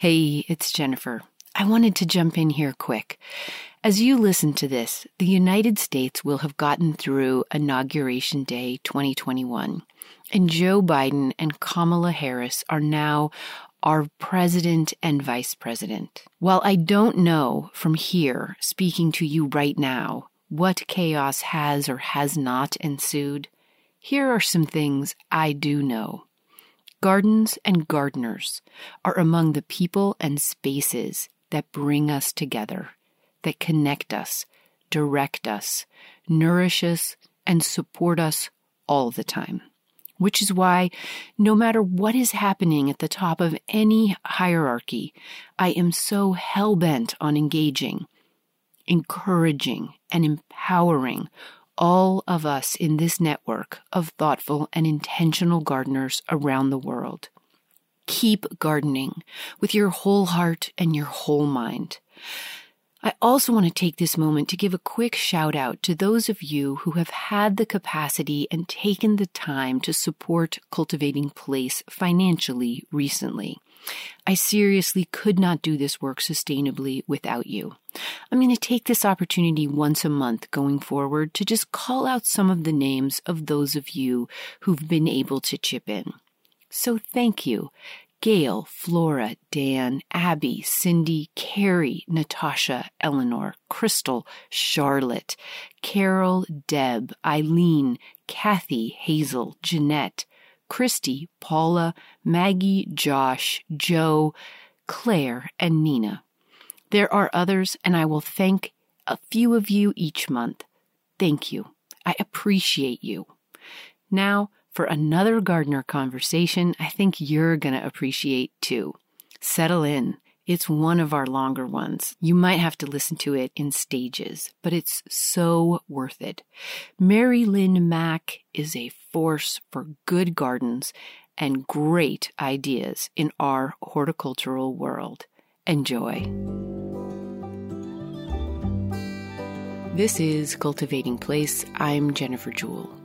Hey, it's Jennifer. I wanted to jump in here quick. As you listen to this, the United States will have gotten through Inauguration Day 2021, and Joe Biden and Kamala Harris are now our president and vice president. While I don't know from here, speaking to you right now, what chaos has or has not ensued, here are some things I do know. Gardens and gardeners are among the people and spaces that bring us together, that connect us, direct us, nourish us, and support us all the time. Which is why, no matter what is happening at the top of any hierarchy, I am so hell bent on engaging, encouraging, and empowering all of us in this network of thoughtful and intentional gardeners around the world. Keep gardening with your whole heart and your whole mind. I also want to take this moment to give a quick shout out to those of you who have had the capacity and taken the time to support Cultivating Place financially recently. I seriously could not do this work sustainably without you. I'm going to take this opportunity once a month going forward to just call out some of the names of those of you who've been able to chip in. So thank you. Gail, Flora, Dan, Abby, Cindy, Carrie, Natasha, Eleanor, Crystal, Charlotte, Carol, Deb, Eileen, Kathy, Hazel, Jeanette, Christy, Paula, Maggie, Josh, Joe, Claire, and Nina. There are others, and I will thank a few of you each month. Thank you. I appreciate you. Now, for another gardener conversation I think you're going to appreciate too. Settle in. It's one of our longer ones. You might have to listen to it in stages, but it's so worth it. Mary Lynn Mack is a force for good gardens and great ideas in our horticultural world. Enjoy. This is Cultivating Place. I'm Jennifer Jewell.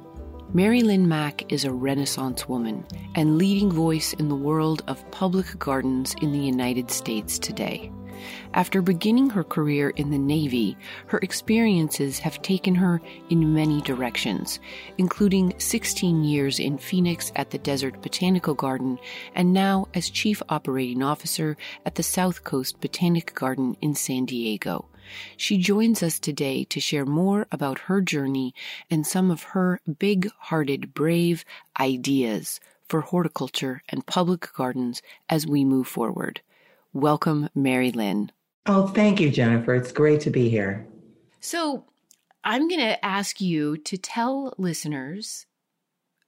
Mary Lynn Mack is a Renaissance woman and leading voice in the world of public gardens in the United States today. After beginning her career in the Navy, her experiences have taken her in many directions, including 16 years in Phoenix at the Desert Botanical Garden and now as Chief Operating Officer at the South Coast Botanic Garden in San Diego. She joins us today to share more about her journey and some of her big hearted, brave ideas for horticulture and public gardens as we move forward. Welcome, Mary Lynn. Oh, thank you, Jennifer. It's great to be here. So, I'm going to ask you to tell listeners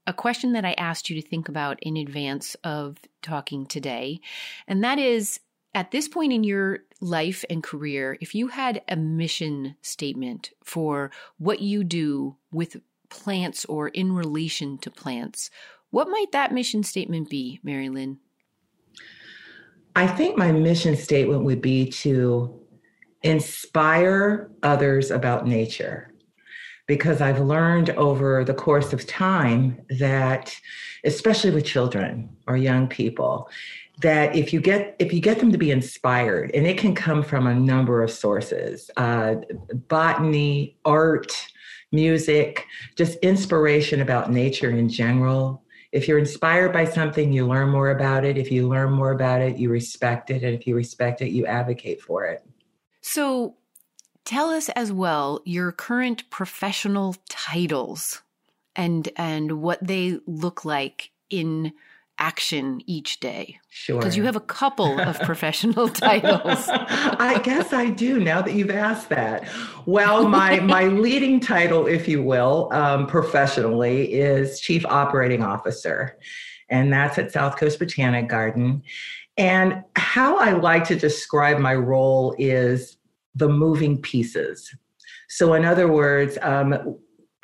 a question that I asked you to think about in advance of talking today. And that is at this point in your life and career, if you had a mission statement for what you do with plants or in relation to plants, what might that mission statement be, Mary Lynn? I think my mission statement would be to inspire others about nature because I've learned over the course of time that, especially with children or young people, that if you get if you get them to be inspired and it can come from a number of sources uh, botany art music just inspiration about nature in general. If you're inspired by something you learn more about it. If you learn more about it you respect it. And if you respect it you advocate for it. So tell us as well your current professional titles and and what they look like in action each day? Sure. Because you have a couple of professional titles. I guess I do now that you've asked that. Well, my my leading title, if you will, um, professionally, is Chief Operating Officer, and that's at South Coast Botanic Garden. And how I like to describe my role is the moving pieces. So, in other words, um,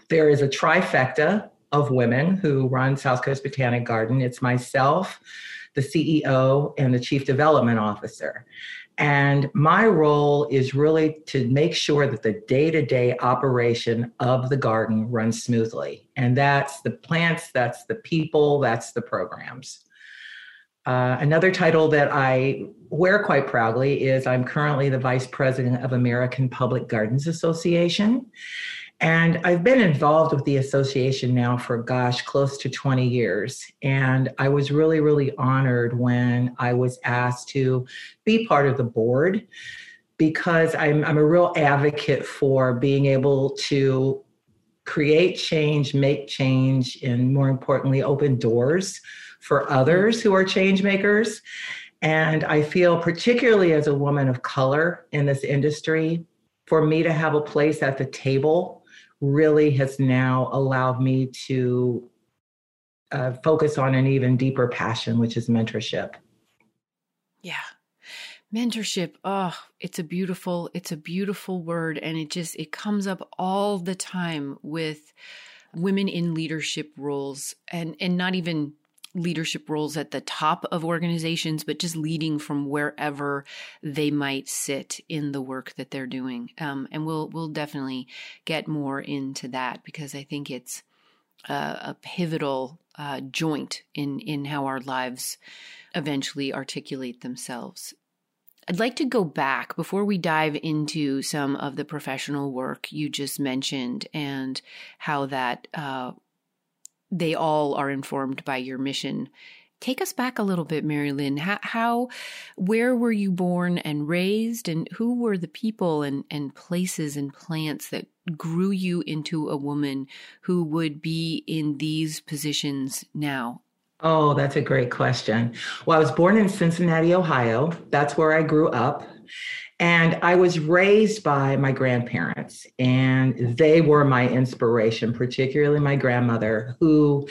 there is a trifecta of women who run South Coast Botanic Garden. It's myself, the CEO, and the Chief Development Officer. And my role is really to make sure that the day to day operation of the garden runs smoothly. And that's the plants, that's the people, that's the programs. Uh, another title that I wear quite proudly is I'm currently the vice president of American Public Gardens Association. And I've been involved with the association now for, gosh, close to 20 years. And I was really, really honored when I was asked to be part of the board because I'm, I'm a real advocate for being able to create change, make change, and more importantly, open doors for others who are change makers. And I feel, particularly as a woman of color in this industry, for me to have a place at the table really has now allowed me to uh, focus on an even deeper passion, which is mentorship. Yeah. Mentorship, oh, it's a beautiful, it's a beautiful word. And it just, it comes up all the time with women in leadership roles and, and not even leadership roles at the top of organizations, but just leading from wherever they might sit in the work that they're doing. Um, and we'll we'll definitely get more into that because I think it's a, a pivotal uh, joint in in how our lives eventually articulate themselves. I'd like to go back before we dive into some of the professional work you just mentioned and how that uh, they all are informed by your mission. Take us back a little bit, Mary Lynn. How, how, where were you born and raised, and who were the people and, and places and plants that grew you into a woman who would be in these positions now? Oh, that's a great question. Well, I was born in Cincinnati, Ohio. That's where I grew up. And I was raised by my grandparents, and they were my inspiration, particularly my grandmother, who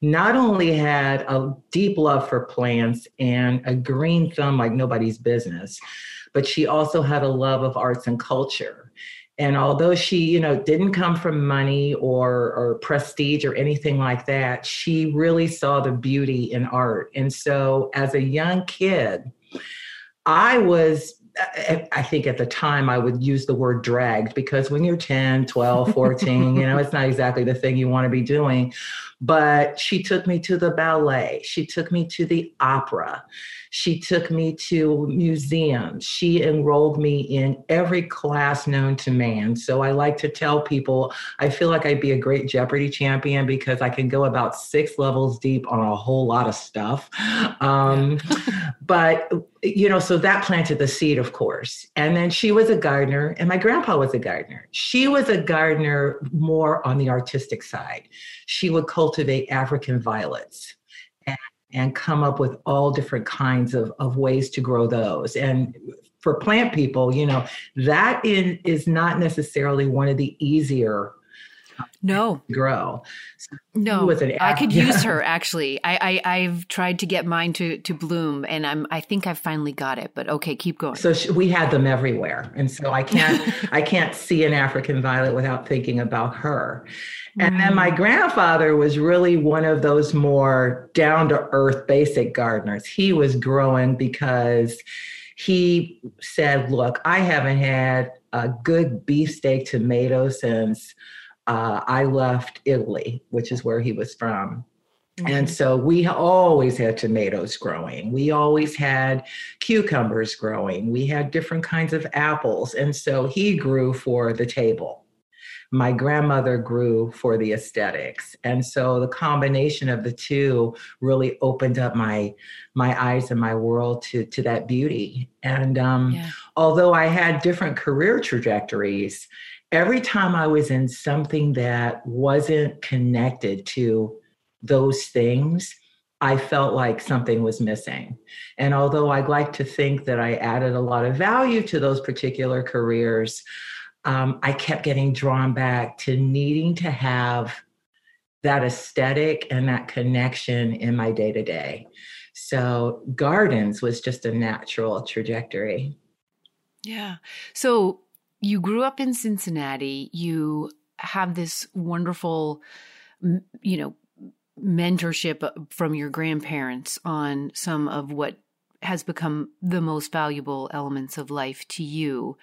not only had a deep love for plants and a green thumb like nobody's business, but she also had a love of arts and culture. And although she, you know, didn't come from money or, or prestige or anything like that, she really saw the beauty in art. And so as a young kid, I was I think at the time I would use the word dragged because when you're 10, 12, 14, you know, it's not exactly the thing you want to be doing. But she took me to the ballet, she took me to the opera. She took me to museums. She enrolled me in every class known to man. So I like to tell people I feel like I'd be a great Jeopardy champion because I can go about six levels deep on a whole lot of stuff. Um, but, you know, so that planted the seed, of course. And then she was a gardener, and my grandpa was a gardener. She was a gardener more on the artistic side. She would cultivate African violets and come up with all different kinds of, of ways to grow those. And for plant people, you know, that in, is not necessarily one of the easier no. Grow. So no i could use her actually. I, I have tried to get mine to to bloom and i'm i think i finally got it but okay keep going. So she, we had them everywhere and so i can't i can't see an african violet without thinking about her. And then my mm. grandfather was really one of those more down to earth basic gardeners. He was growing because he said, Look, I haven't had a good beefsteak tomato since uh, I left Italy, which is where he was from. Mm-hmm. And so we always had tomatoes growing. We always had cucumbers growing. We had different kinds of apples. And so he grew for the table my grandmother grew for the aesthetics and so the combination of the two really opened up my my eyes and my world to to that beauty and um, yeah. although i had different career trajectories every time i was in something that wasn't connected to those things I felt like something was missing. And although I'd like to think that I added a lot of value to those particular careers, um, I kept getting drawn back to needing to have that aesthetic and that connection in my day to day. So, gardens was just a natural trajectory. Yeah. So, you grew up in Cincinnati. You have this wonderful, you know, mentorship from your grandparents on some of what has become the most valuable elements of life to you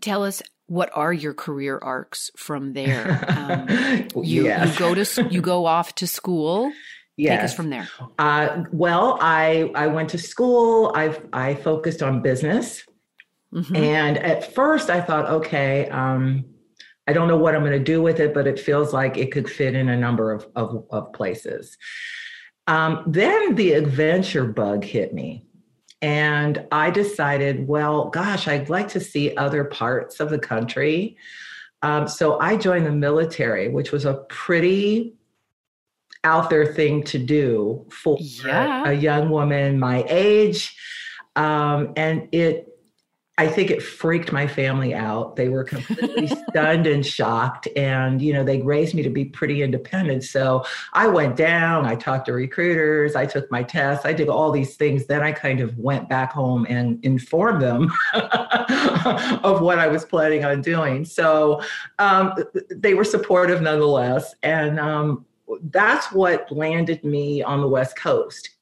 tell us what are your career arcs from there? Um, you, yes. you go to you go off to school. Yes. Take us from there. Uh, well, I I went to school. I I focused on business, mm-hmm. and at first I thought, okay, um, I don't know what I'm going to do with it, but it feels like it could fit in a number of of, of places. Um, then the adventure bug hit me. And I decided, well, gosh, I'd like to see other parts of the country. Um, so I joined the military, which was a pretty out there thing to do for yeah. a young woman my age. Um, and it I think it freaked my family out. They were completely stunned and shocked. And, you know, they raised me to be pretty independent. So I went down, I talked to recruiters, I took my tests, I did all these things. Then I kind of went back home and informed them of what I was planning on doing. So um, they were supportive nonetheless. And um, that's what landed me on the West Coast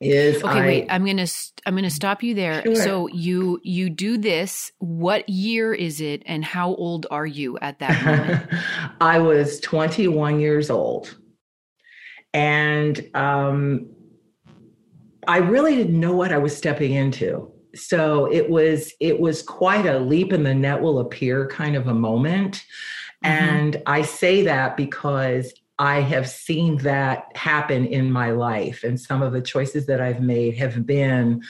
is okay I, wait i'm gonna i'm gonna stop you there. Sure. so you you do this what year is it and how old are you at that moment? I was 21 years old. And um i really didn't know what i was stepping into. So it was it was quite a leap in the net will appear kind of a moment. Mm-hmm. and i say that because I have seen that happen in my life. And some of the choices that I've made have been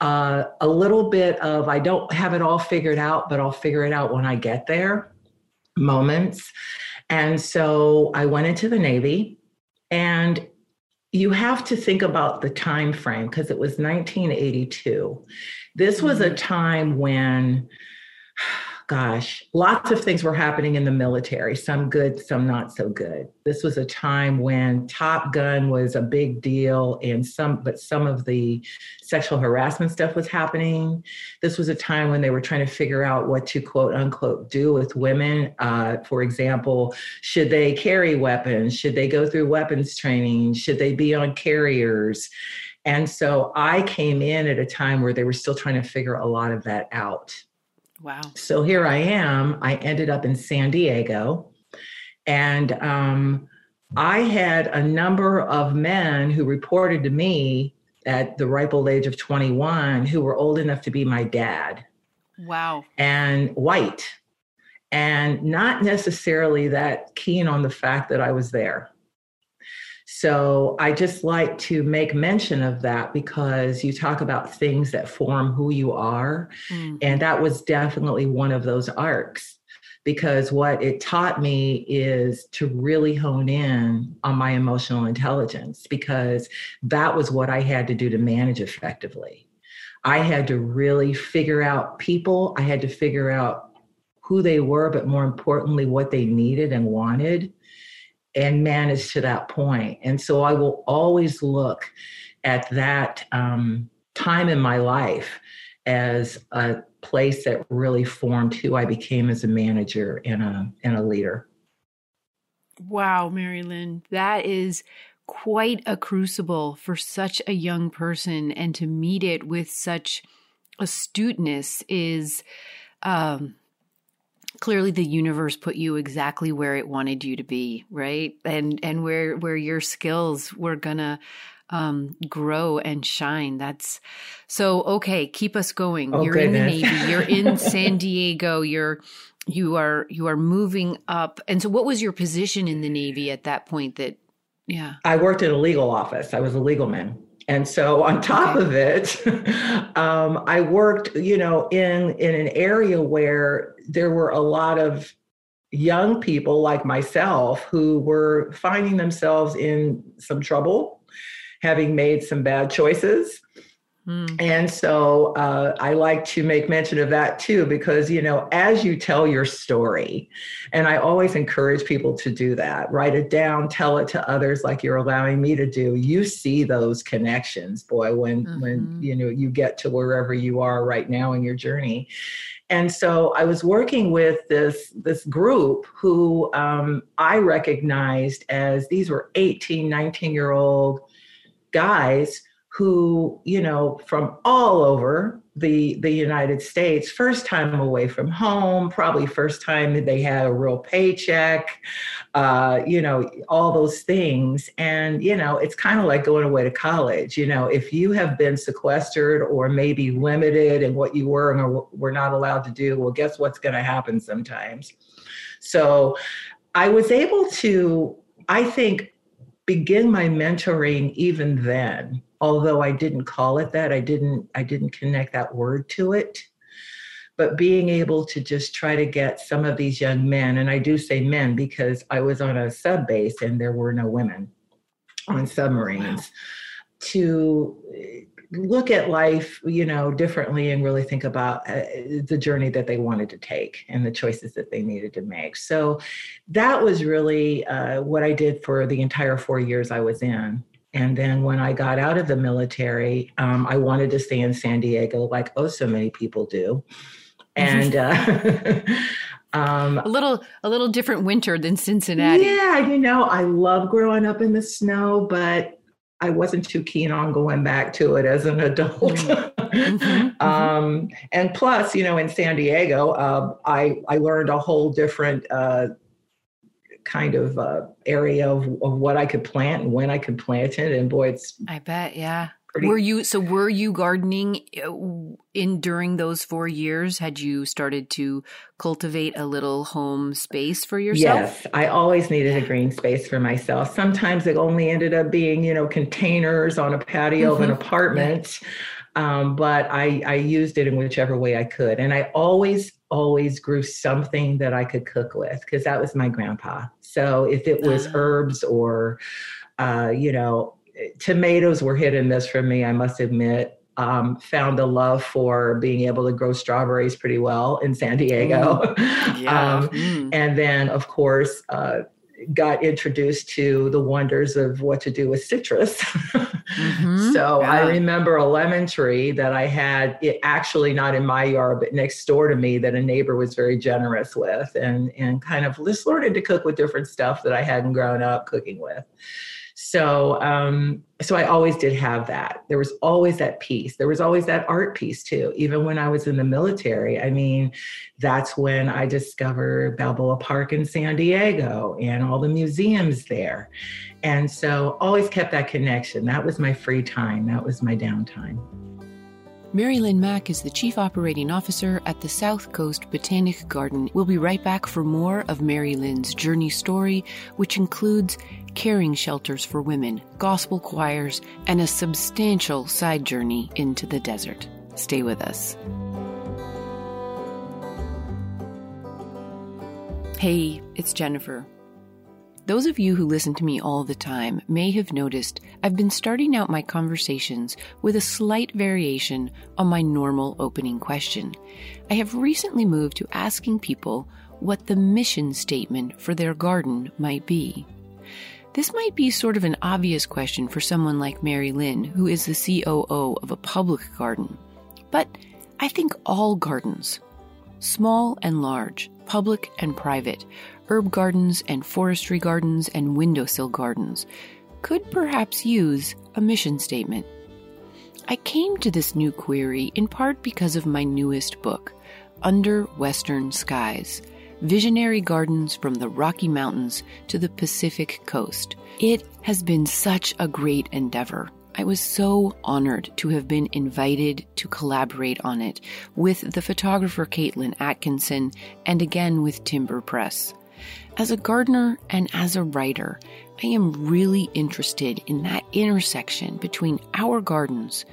uh, a little bit of, I don't have it all figured out, but I'll figure it out when I get there moments. And so I went into the Navy and you have to think about the time frame because it was 1982. This was a mm-hmm. time when gosh, lots of things were happening in the military, some good, some not so good. This was a time when Top Gun was a big deal and some but some of the sexual harassment stuff was happening. This was a time when they were trying to figure out what to quote unquote do with women. Uh, for example, should they carry weapons? Should they go through weapons training? Should they be on carriers? And so I came in at a time where they were still trying to figure a lot of that out. Wow. So here I am. I ended up in San Diego. And um, I had a number of men who reported to me at the ripe old age of 21 who were old enough to be my dad. Wow. And white. And not necessarily that keen on the fact that I was there. So I just like to make mention of that because you talk about things that form who you are. Mm. And that was definitely one of those arcs because what it taught me is to really hone in on my emotional intelligence because that was what I had to do to manage effectively. I had to really figure out people, I had to figure out who they were, but more importantly, what they needed and wanted and manage to that point. And so I will always look at that um, time in my life as a place that really formed who I became as a manager and a and a leader. Wow, Mary Lynn, that is quite a crucible for such a young person, and to meet it with such astuteness is um, clearly the universe put you exactly where it wanted you to be right? And and where where your skills were gonna um, grow and shine. That's so okay keep us going. Oh, you're in the navy. You're in san diego. You're you are you are moving up. And so what was your position in the navy at that point that yeah. I worked in a legal office. I was a legal man and so on top of it, um, I worked, you know, in in an area where there were a lot of young people like myself who were finding themselves in some trouble, having made some bad choices. Mm. And so uh, I like to make mention of that too, because, you know, as you tell your story, and I always encourage people to do that, write it down, tell it to others like you're allowing me to do. You see those connections, boy, when, mm-hmm. when, you know, you get to wherever you are right now in your journey. And so I was working with this, this group who um, I recognized as these were 18, 19 year old guys who, you know, from all over the the United States, first time away from home, probably first time that they had a real paycheck, uh, you know, all those things. And, you know, it's kind of like going away to college. You know, if you have been sequestered or maybe limited in what you were and were not allowed to do, well, guess what's going to happen sometimes? So I was able to, I think, begin my mentoring even then although i didn't call it that i didn't i didn't connect that word to it. But being able to just try to get some of these young men and i do say men because i was on a sub base and there were no women on submarines wow. to look at life you know differently and really think about uh, the journey that they wanted to take and the choices that they needed to make. So that was really uh, what i did for the entire four years i was in and then when i got out of the military um, i wanted to stay in san diego like oh so many people do and uh, um, a little a little different winter than cincinnati yeah you know i love growing up in the snow but I wasn't too keen on going back to it as an adult. Mm-hmm. mm-hmm. um, and plus, you know, in San Diego, uh, I I learned a whole different uh, kind of uh, area of, of what I could plant and when I could plant it. And boy, it's I bet, yeah. Pretty- were you so were you gardening uh, in during those four years had you started to cultivate a little home space for yourself yes i always needed a green space for myself sometimes it only ended up being you know containers on a patio mm-hmm. of an mm-hmm. apartment yeah. um, but I, I used it in whichever way i could and i always always grew something that i could cook with because that was my grandpa so if it was uh herbs or uh, you know tomatoes were hit and miss for me, I must admit. Um, found a love for being able to grow strawberries pretty well in San Diego. Mm. Yeah. um, mm. And then, of course, uh, got introduced to the wonders of what to do with citrus. mm-hmm. So yeah. I remember a lemon tree that I had, it actually not in my yard, but next door to me that a neighbor was very generous with and, and kind of just learned to cook with different stuff that I hadn't grown up cooking with. So, um, so I always did have that. There was always that piece. There was always that art piece too. Even when I was in the military, I mean, that's when I discovered Balboa Park in San Diego and all the museums there. And so, always kept that connection. That was my free time. That was my downtime. Mary Lynn Mack is the Chief Operating Officer at the South Coast Botanic Garden. We'll be right back for more of Mary Lynn's journey story, which includes caring shelters for women, gospel choirs, and a substantial side journey into the desert. Stay with us. Hey, it's Jennifer. Those of you who listen to me all the time may have noticed I've been starting out my conversations with a slight variation on my normal opening question. I have recently moved to asking people what the mission statement for their garden might be. This might be sort of an obvious question for someone like Mary Lynn, who is the COO of a public garden. But I think all gardens, small and large, public and private, herb gardens and forestry gardens and windowsill gardens could perhaps use a mission statement. I came to this new query in part because of my newest book, Under Western Skies Visionary Gardens from the Rocky Mountains to the Pacific Coast. It has been such a great endeavor. I was so honored to have been invited to collaborate on it with the photographer Caitlin Atkinson and again with Timber Press. As a gardener and as a writer, I am really interested in that intersection between our gardens,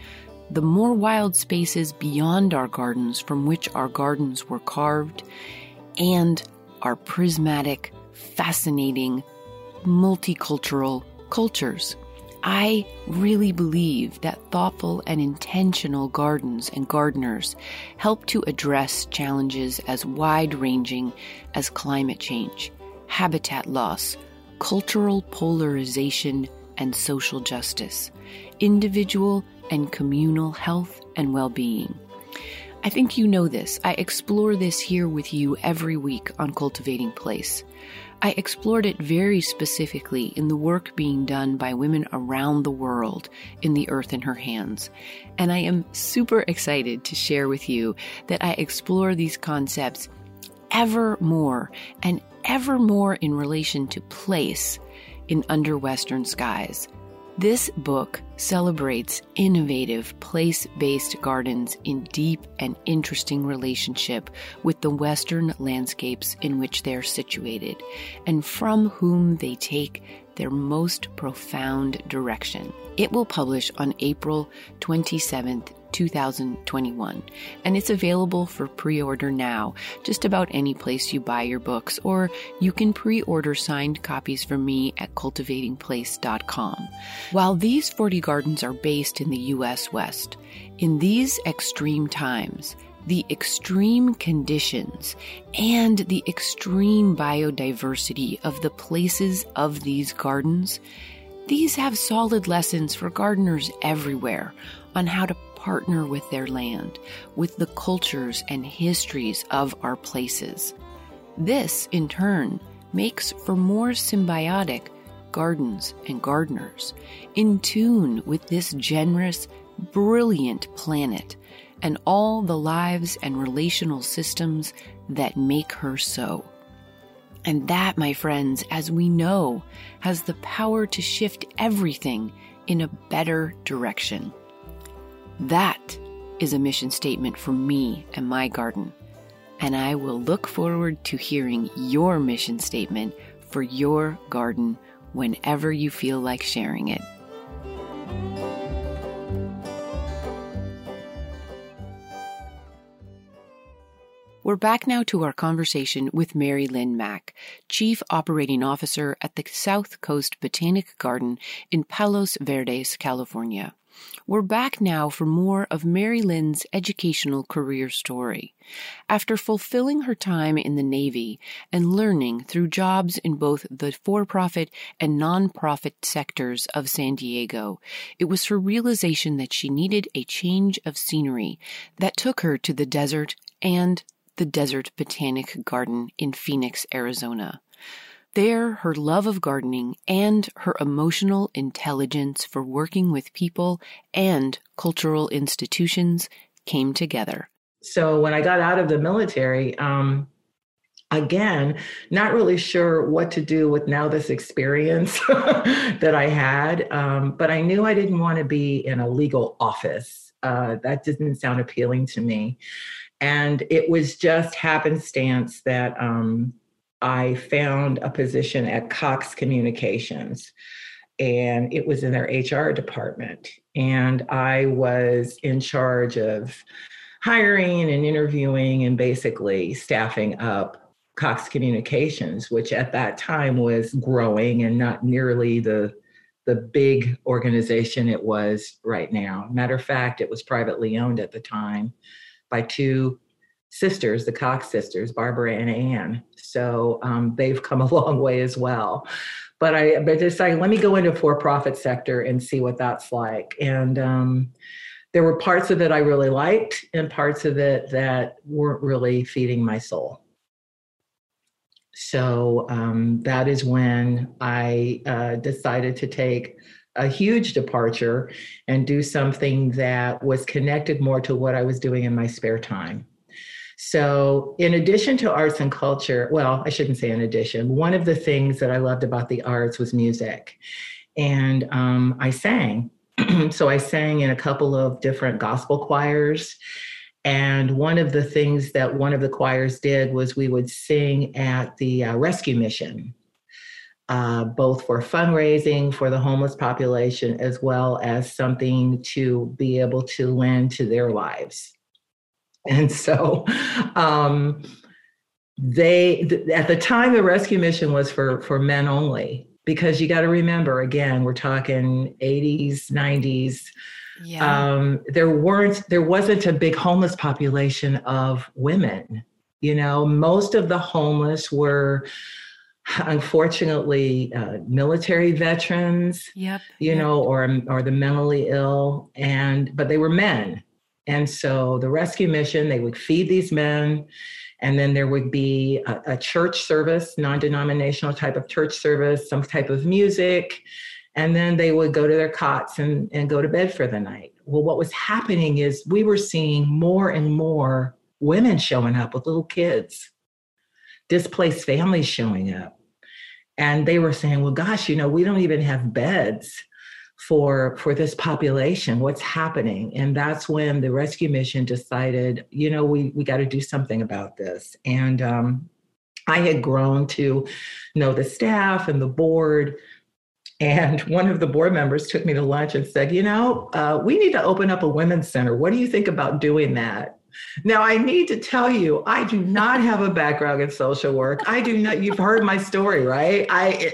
the more wild spaces beyond our gardens from which our gardens were carved, and our prismatic, fascinating, multicultural cultures. I really believe that thoughtful and intentional gardens and gardeners help to address challenges as wide ranging as climate change habitat loss, cultural polarization, and social justice, individual and communal health and well being. I think you know this. I explore this here with you every week on Cultivating Place. I explored it very specifically in the work being done by women around the world in the earth in her hands. And I am super excited to share with you that I explore these concepts ever more and ever more in relation to place in under Western skies. This book celebrates innovative place based gardens in deep and interesting relationship with the Western landscapes in which they're situated, and from whom they take their most profound direction. It will publish on April 27th, 2021, and it's available for pre order now, just about any place you buy your books, or you can pre order signed copies from me at cultivatingplace.com. While these 40 gardens are based in the U.S. West, in these extreme times, the extreme conditions and the extreme biodiversity of the places of these gardens, these have solid lessons for gardeners everywhere on how to partner with their land, with the cultures and histories of our places. This, in turn, makes for more symbiotic gardens and gardeners, in tune with this generous, brilliant planet and all the lives and relational systems that make her so. And that, my friends, as we know, has the power to shift everything in a better direction. That is a mission statement for me and my garden. And I will look forward to hearing your mission statement for your garden whenever you feel like sharing it. We're back now to our conversation with Mary Lynn Mack, Chief Operating Officer at the South Coast Botanic Garden in Palos Verdes, California. We're back now for more of Mary Lynn's educational career story. After fulfilling her time in the Navy and learning through jobs in both the for profit and non-profit sectors of San Diego, it was her realization that she needed a change of scenery that took her to the desert and the Desert Botanic Garden in Phoenix, Arizona. There, her love of gardening and her emotional intelligence for working with people and cultural institutions came together. So when I got out of the military, um, again, not really sure what to do with now this experience that I had, um, but I knew I didn't want to be in a legal office. Uh, that didn't sound appealing to me. And it was just happenstance that um, I found a position at Cox Communications, and it was in their HR department. And I was in charge of hiring and interviewing and basically staffing up Cox Communications, which at that time was growing and not nearly the the big organization it was right now. Matter of fact, it was privately owned at the time by two sisters, the Cox sisters, Barbara and Anne. So um, they've come a long way as well. But I but decided let me go into for-profit sector and see what that's like. And um, there were parts of it I really liked, and parts of it that weren't really feeding my soul. So um, that is when I uh, decided to take a huge departure and do something that was connected more to what I was doing in my spare time. So, in addition to arts and culture, well, I shouldn't say in addition, one of the things that I loved about the arts was music. And um, I sang. so, I sang in a couple of different gospel choirs. And one of the things that one of the choirs did was we would sing at the uh, rescue mission, uh, both for fundraising for the homeless population as well as something to be able to lend to their lives. And so um, they, th- at the time, the rescue mission was for, for men only, because you got to remember, again, we're talking 80s, 90s. Yeah. Um, there weren't, there wasn't a big homeless population of women. You know, most of the homeless were, unfortunately uh, military veterans yep you yep. know or or the mentally ill and but they were men and so the rescue mission, they would feed these men And then there would be a, a church service, non denominational type of church service, some type of music. And then they would go to their cots and, and go to bed for the night. Well, what was happening is we were seeing more and more women showing up with little kids, displaced families showing up. And they were saying, well, gosh, you know, we don't even have beds for for this population what's happening? And that's when the rescue mission decided you know we we got to do something about this. And um, i had grown to know the staff and the board. And one of the board members took me to lunch and said you know uh, we need to open up a women's center. What do you think about doing that? Now, I need to tell you, I do not have a background in social work. I do not, you've heard my story, right? I,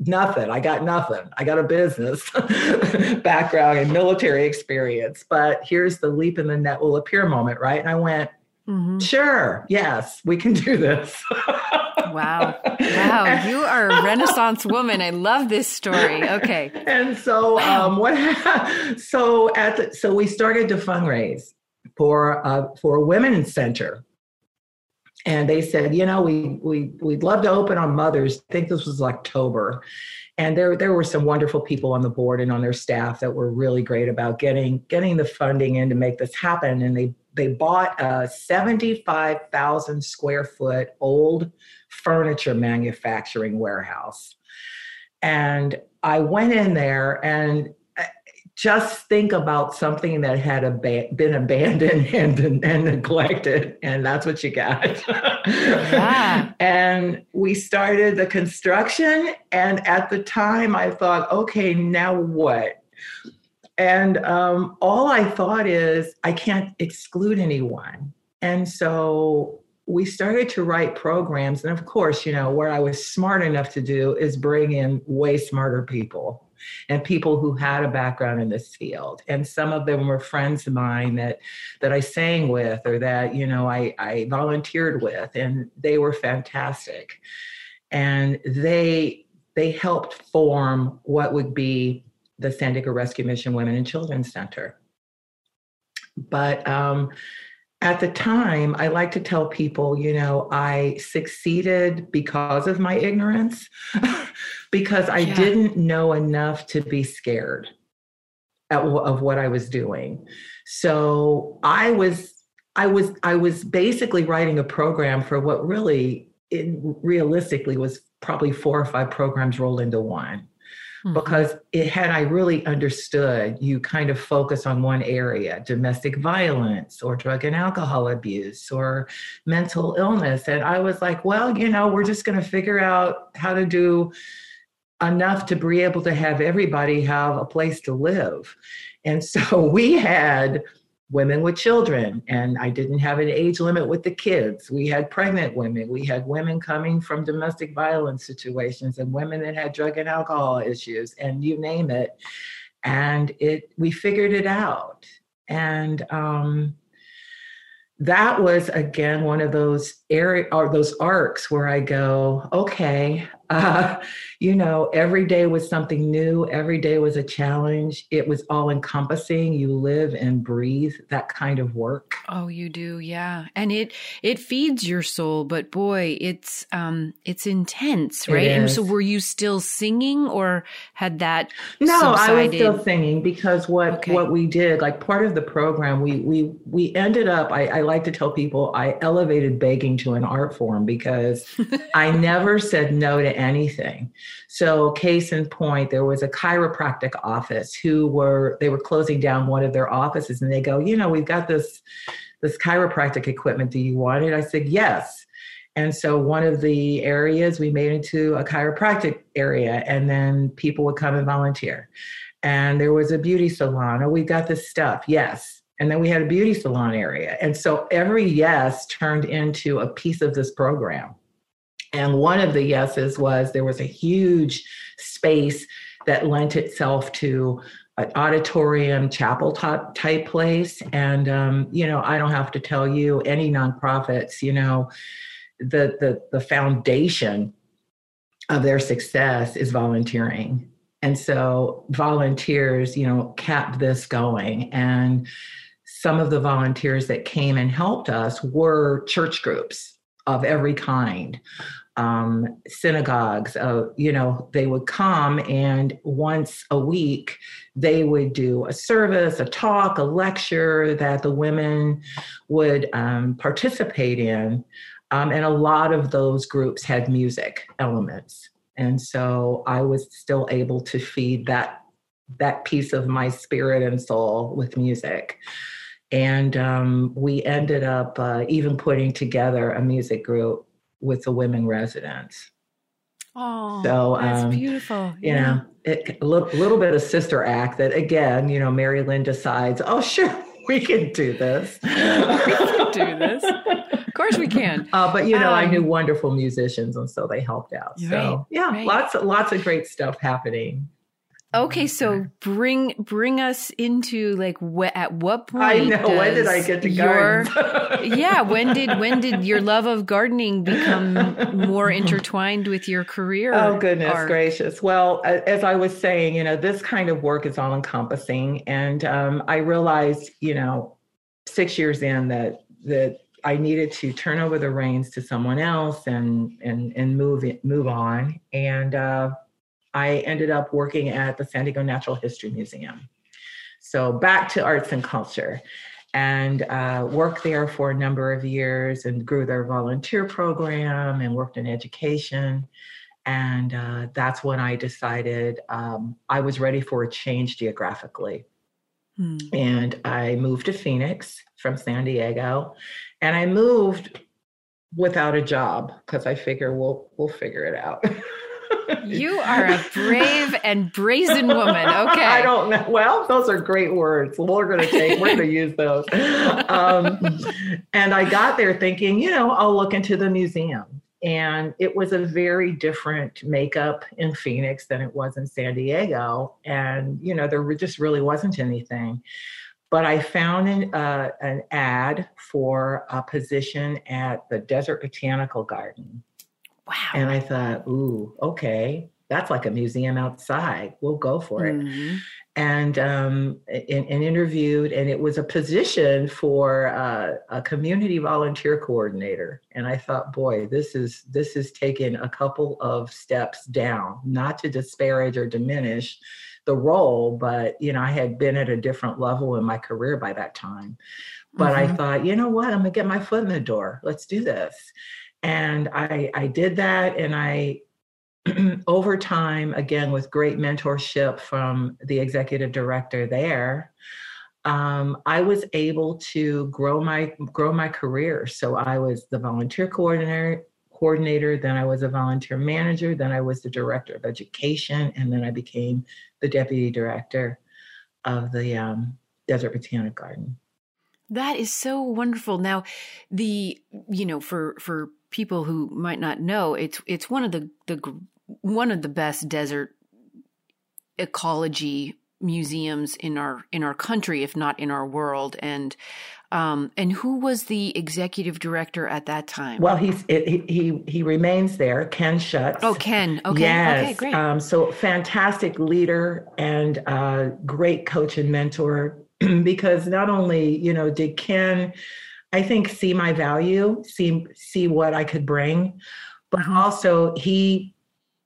nothing. I got nothing. I got a business background and military experience, but here's the leap in the net will appear moment, right? And I went, mm-hmm. sure, yes, we can do this. wow. Wow. You are a Renaissance woman. I love this story. Okay. And so, wow. um, what, so at the, so we started to fundraise for, uh, for a women's center and they said, you know, we we we'd love to open on Mother's. I think this was October, and there there were some wonderful people on the board and on their staff that were really great about getting getting the funding in to make this happen. And they they bought a seventy five thousand square foot old furniture manufacturing warehouse, and I went in there and just think about something that had ab- been abandoned and, and neglected, and that's what you got. yeah. And we started the construction, and at the time, I thought, okay, now what? And um, all I thought is, I can't exclude anyone. And so we started to write programs. And of course, you know, where I was smart enough to do is bring in way smarter people and people who had a background in this field. And some of them were friends of mine that that I sang with or that, you know, I, I volunteered with, and they were fantastic. And they they helped form what would be the San Diego Rescue Mission Women and Children's Center. But um, at the time, I like to tell people, you know, I succeeded because of my ignorance, because I yeah. didn't know enough to be scared at, of what I was doing. So I was, I was, I was basically writing a program for what really, realistically was probably four or five programs rolled into one mm-hmm. because it had I really understood, you kind of focus on one area domestic violence or drug and alcohol abuse or mental illness. And I was like, well, you know, we're just going to figure out how to do enough to be able to have everybody have a place to live. And so we had women with children and i didn't have an age limit with the kids. We had pregnant women. We had women coming from domestic violence situations and women that had drug and alcohol issues and you name it. And it we figured it out. And um, that was again one of those area or those arcs where I go, okay, uh, you know, every day was something new. Every day was a challenge. It was all encompassing. You live and breathe that kind of work. Oh, you do, yeah. And it it feeds your soul, but boy, it's um it's intense, right? and so, were you still singing, or had that? No, subsided? I was still singing because what okay. what we did, like part of the program, we we we ended up. I, I like to tell people I elevated begging to an art form because I never said no to anything. So, case in point, there was a chiropractic office who were they were closing down one of their offices, and they go, you know, we've got this this chiropractic equipment. Do you want it? I said yes. And so one of the areas we made into a chiropractic area, and then people would come and volunteer. And there was a beauty salon. Oh, we got this stuff. Yes. And then we had a beauty salon area. And so every yes turned into a piece of this program. And one of the yeses was there was a huge space that lent itself to an auditorium chapel type place. And, um, you know, I don't have to tell you, any nonprofits, you know, the, the, the foundation of their success is volunteering. And so volunteers, you know, kept this going. And some of the volunteers that came and helped us were church groups of every kind um, synagogues. Uh, you know, they would come and once a week they would do a service, a talk, a lecture that the women would um, participate in. Um, and a lot of those groups had music elements. And so I was still able to feed that that piece of my spirit and soul with music. And um, we ended up uh, even putting together a music group with the women residents. Oh, so that's um, beautiful. You yeah. know, it, a little, little bit of sister act that again, you know, Mary Lynn decides, oh, sure, we can do this. we can do this. Of course we can. Uh, but you know, um, I knew wonderful musicians, and so they helped out. So right, yeah, right. lots lots of great stuff happening. Okay, so bring bring us into like wh- at what point? I know when did I get to your, yeah, when did when did your love of gardening become more intertwined with your career? Oh goodness or, gracious! Well, as I was saying, you know, this kind of work is all encompassing, and um, I realized, you know, six years in that that I needed to turn over the reins to someone else and and and move it, move on, and. Uh, I ended up working at the San Diego Natural History Museum. So back to arts and culture and uh, worked there for a number of years and grew their volunteer program and worked in education. And uh, that's when I decided um, I was ready for a change geographically. Hmm. And I moved to Phoenix from San Diego. And I moved without a job because I figure we'll we'll figure it out. You are a brave and brazen woman. Okay. I don't know. Well, those are great words. We're going to take, we're going to use those. Um, and I got there thinking, you know, I'll look into the museum. And it was a very different makeup in Phoenix than it was in San Diego. And, you know, there just really wasn't anything. But I found an, uh, an ad for a position at the Desert Botanical Garden Wow. And I thought, ooh, okay, that's like a museum outside. We'll go for it. Mm-hmm. And, um, and, and interviewed, and it was a position for uh, a community volunteer coordinator. And I thought, boy, this is this is taking a couple of steps down. Not to disparage or diminish the role, but you know, I had been at a different level in my career by that time. But mm-hmm. I thought, you know what, I'm gonna get my foot in the door. Let's do this. And I, I did that, and I, over time, again with great mentorship from the executive director there, um, I was able to grow my grow my career. So I was the volunteer coordinator, coordinator, then I was a volunteer manager, then I was the director of education, and then I became the deputy director of the um, Desert Botanic Garden. That is so wonderful. Now, the you know for for people who might not know, it's it's one of the the one of the best desert ecology museums in our in our country, if not in our world. And um, and who was the executive director at that time? Well, he's it, he, he he remains there. Ken Schutz. Oh, Ken. Okay. Yes. Okay. Great. Um, so fantastic leader and uh, great coach and mentor. because not only you know did Ken I think see my value, see see what I could bring, but mm-hmm. also he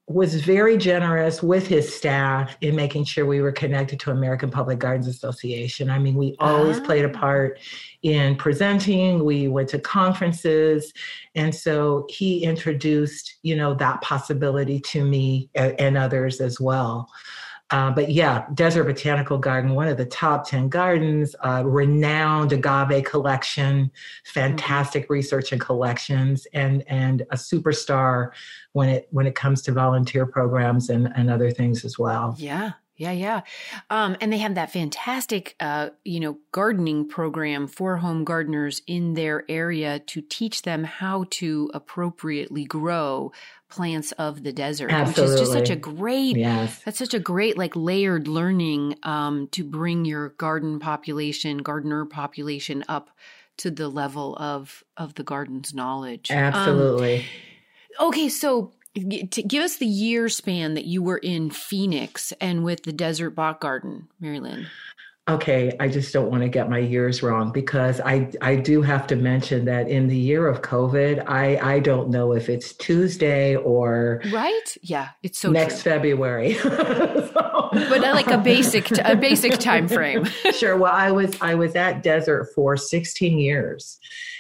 was very generous with his staff in making sure we were connected to American Public Gardens Association. I mean, we always played a ah. part in presenting, we went to conferences, and so he introduced, you know, that possibility to me and others as well. Uh, but yeah, Desert Botanical Garden, one of the top 10 gardens, uh, renowned agave collection, fantastic mm-hmm. research and collections, and, and a superstar when it, when it comes to volunteer programs and, and other things as well. Yeah. Yeah, yeah. Um, and they have that fantastic, uh, you know, gardening program for home gardeners in their area to teach them how to appropriately grow plants of the desert, Absolutely. which is just such a great, yes. that's such a great, like layered learning um, to bring your garden population, gardener population up to the level of of the garden's knowledge. Absolutely. Um, okay, so give us the year span that you were in Phoenix and with the Desert Bot Garden, MaryLynn. Okay, I just don't want to get my years wrong because I I do have to mention that in the year of COVID, I I don't know if it's Tuesday or right. Yeah, it's so next true. February. so, but uh, like a basic a basic time frame. sure. Well, I was I was at Desert for 16 years.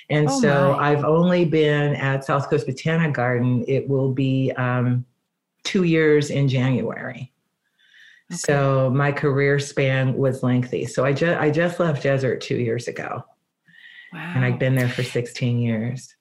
And Oh, so my. I've only been at South Coast Botanic Garden. It will be um, two years in January. So my career span was lengthy. So I just I just left Desert two years ago, Wow. and I've been there for 16 years.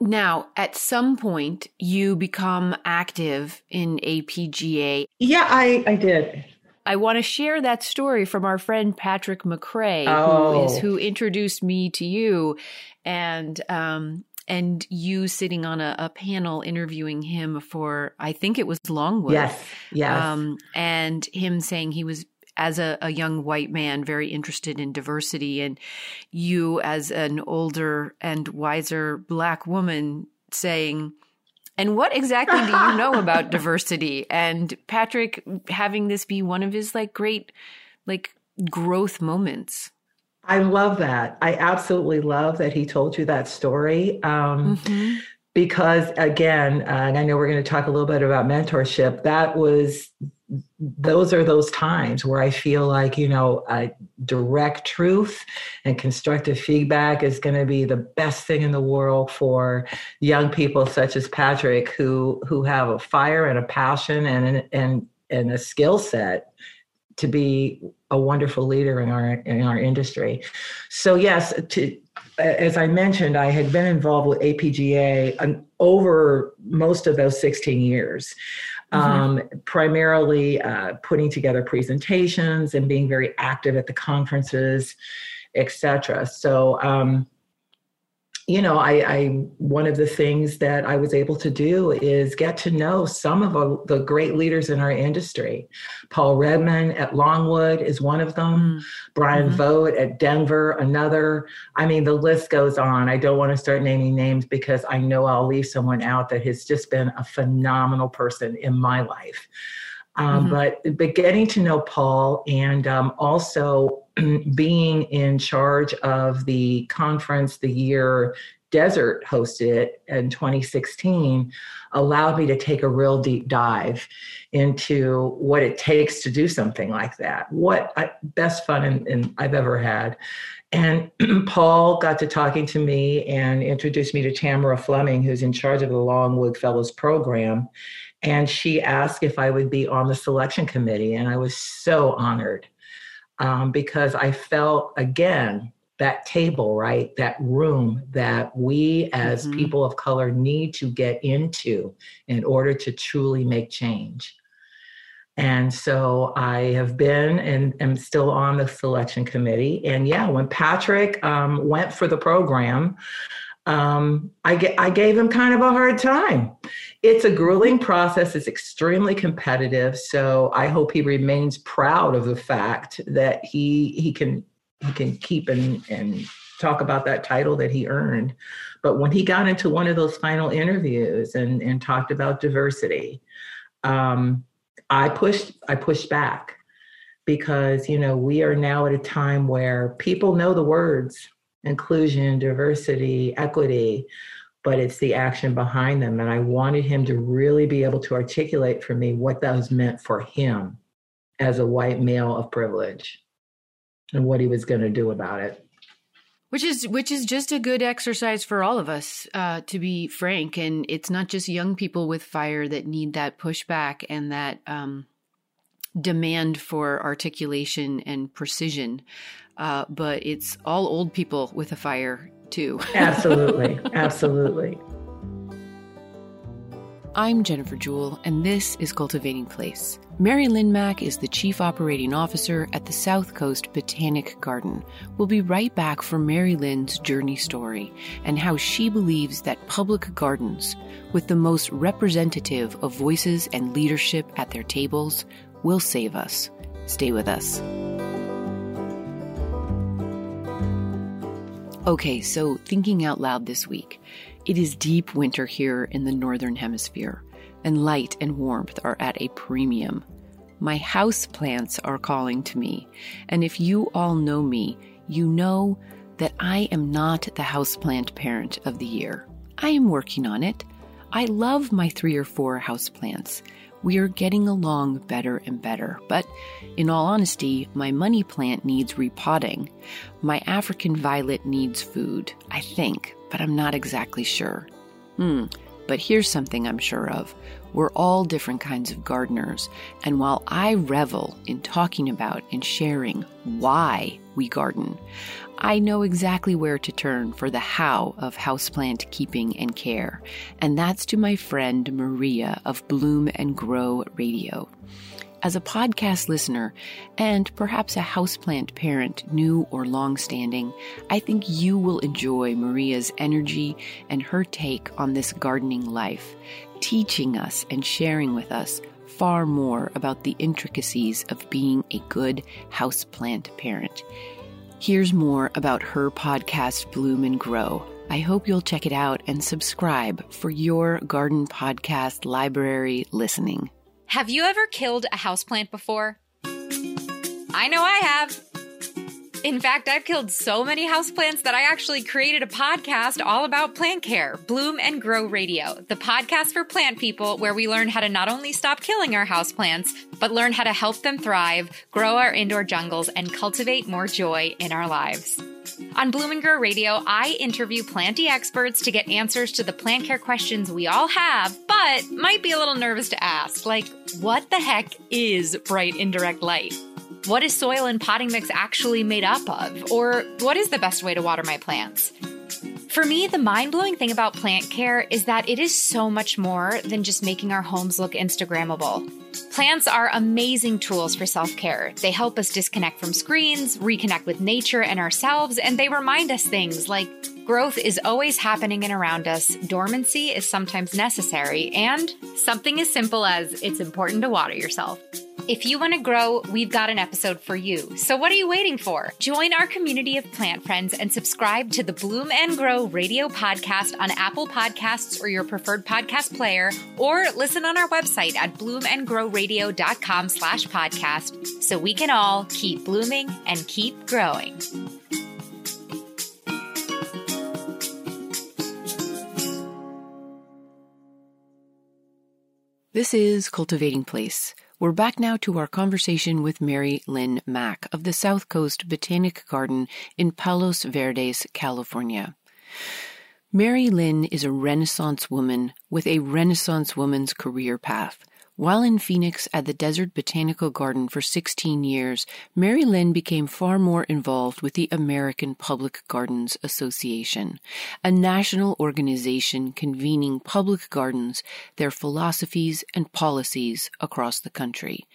Now, at some point, you become active in APGA. Yeah, I I did. I want to share that story from our friend Patrick McCrae, who Oh. is who introduced me to you, and um, and you sitting on a, a panel interviewing him for I think it was Longwood. Yes, yes. Um, and him saying he was as a, a young white man very interested in diversity and you as an older and wiser black woman saying and what exactly do you know about diversity and patrick having this be one of his like great like growth moments I love that. I absolutely love that he told you that story. Um, Mhm. because again, uh, and I know we're going to talk a little bit about mentorship. That was, those are those times where I feel like, you know, uh, direct truth and constructive feedback is going to be the best thing in the world for young people such as Patrick, who who have a fire and a passion and and and a skill set to be a wonderful leader in our in our industry. So yes, to as I mentioned, I had been involved with APGA over most of those 16 years, um, primarily uh, putting together presentations and being very active at the conferences, et cetera. So, um, you know, I, I one of the things that I was able to do is get to know some of the- great leaders in our industry. Paul Redman at Longwood is one of them. Mm. Brian Mhm. Vogt at Denver, another. I mean, the list goes on. I don't want to start naming names because I know I'll leave someone out that has just been a phenomenal person in my life. Um, Mhm. But but getting to know Paul and um, also being in charge of the conference the year Desert hosted it in 2016 allowed me to take a real deep dive into what it takes to do something like that. What I, best fun in, in I've ever had. And Paul got to talking to me and introduced me to Tamara Fleming, who's in charge of the Longwood Fellows program. And she asked if I would be on the selection committee. And I was so honored um, because I felt, again, that table, right? That room that we as Mhm. people of color need to get into in order to truly make change. And so I have been and am still on the selection committee. And yeah, when Patrick um, went for the program, um, I gave him kind of a hard time. It's a grueling process, it's extremely competitive. So I hope he remains proud of the fact that he, he can he can keep and, and talk about that title that he earned. But when he got into one of those final interviews and, and talked about diversity, um, I pushed I pushed back because you know we are now at a time where people know the words inclusion, diversity, equity, but it's the action behind them. And I wanted him to really be able to articulate for me what those meant for him as a white male of privilege and what he was going to do about it. which is which is just a good exercise for all of us uh, to be frank and it's not just young people with fire that need that pushback and that um, demand for articulation and precision uh, but it's all old people with a fire too Absolutely. Absolutely. I'm Jennifer Jewell, and this is Cultivating Place. MaryLynn Mack is the Chief Operating Officer at the South Coast Botanic Garden. We'll be right back for MaryLynn's journey story and how she believes that public gardens, with the most representative of voices and leadership at their tables, will save us. Stay with us. Okay, so thinking out loud this week. It is deep winter here in the Northern Hemisphere, and light and warmth are at a premium. My house plants are calling to me. And if you all know me, you know that I am not the houseplant parent of the year. I am working on it. I love my three or four houseplants. We are getting along better and better, but in all honesty, my money plant needs repotting. My African violet needs food, I think, but I'm not exactly sure. Hmm, but here's something I'm sure of. We're all different kinds of gardeners, and while I revel in talking about and sharing why we garden, I know exactly where to turn for the how of houseplant keeping and care, and that's to my friend Maria of Bloom and Grow Radio. As a podcast listener and perhaps a houseplant parent, new or long-standing, I think you will enjoy Maria's energy and her take on this gardening life, teaching us and sharing with us far more about the intricacies of being a good houseplant parent. Here's more about her podcast, Bloom and Grow. I hope you'll check it out and subscribe for your garden podcast library listening. Have you ever killed a houseplant before? I know I have. In fact, I've killed so many houseplants that I actually created a podcast all about plant care, Bloom and Grow Radio, the podcast for plant people where we learn how to not only stop killing our houseplants, but learn how to help them thrive, grow our indoor jungles, and cultivate more joy in our lives. On Bloom and Grow Radio, I interview planty experts to get answers to the plant care questions we all have, but might be a little nervous to ask, like what the heck is bright indirect light? What is soil and potting mix actually made up of? Or what is the best way to water my plants? For me, the mind blowing thing about plant care is that it is so much more than just making our homes look Instagrammable. Plants are amazing tools for self care. They help us disconnect from screens, reconnect with nature and ourselves, and they remind us things like growth is always happening and around us, dormancy is sometimes necessary, and something as simple as it's important to water yourself. If you want to grow, we've got an episode for you. So what are you waiting for? Join our community of plant friends and subscribe to the Bloom and Grow radio podcast on Apple Podcasts or your preferred podcast player, or listen on our website at bloomandgrowradio.com slash podcast so we can all keep blooming and keep growing. This is Cultivating Place. We're back now to our conversation with MaryLynn Mack of the South Coast Botanic Garden in Palos Verdes, California. MaryLynn is a Renaissance woman with a Renaissance woman's career path. While in Phoenix at the Desert Botanical Garden for 16 years, MaryLynn became far more involved with the American Public Gardens Association, a national organization convening public gardens, their philosophies and policies across the country.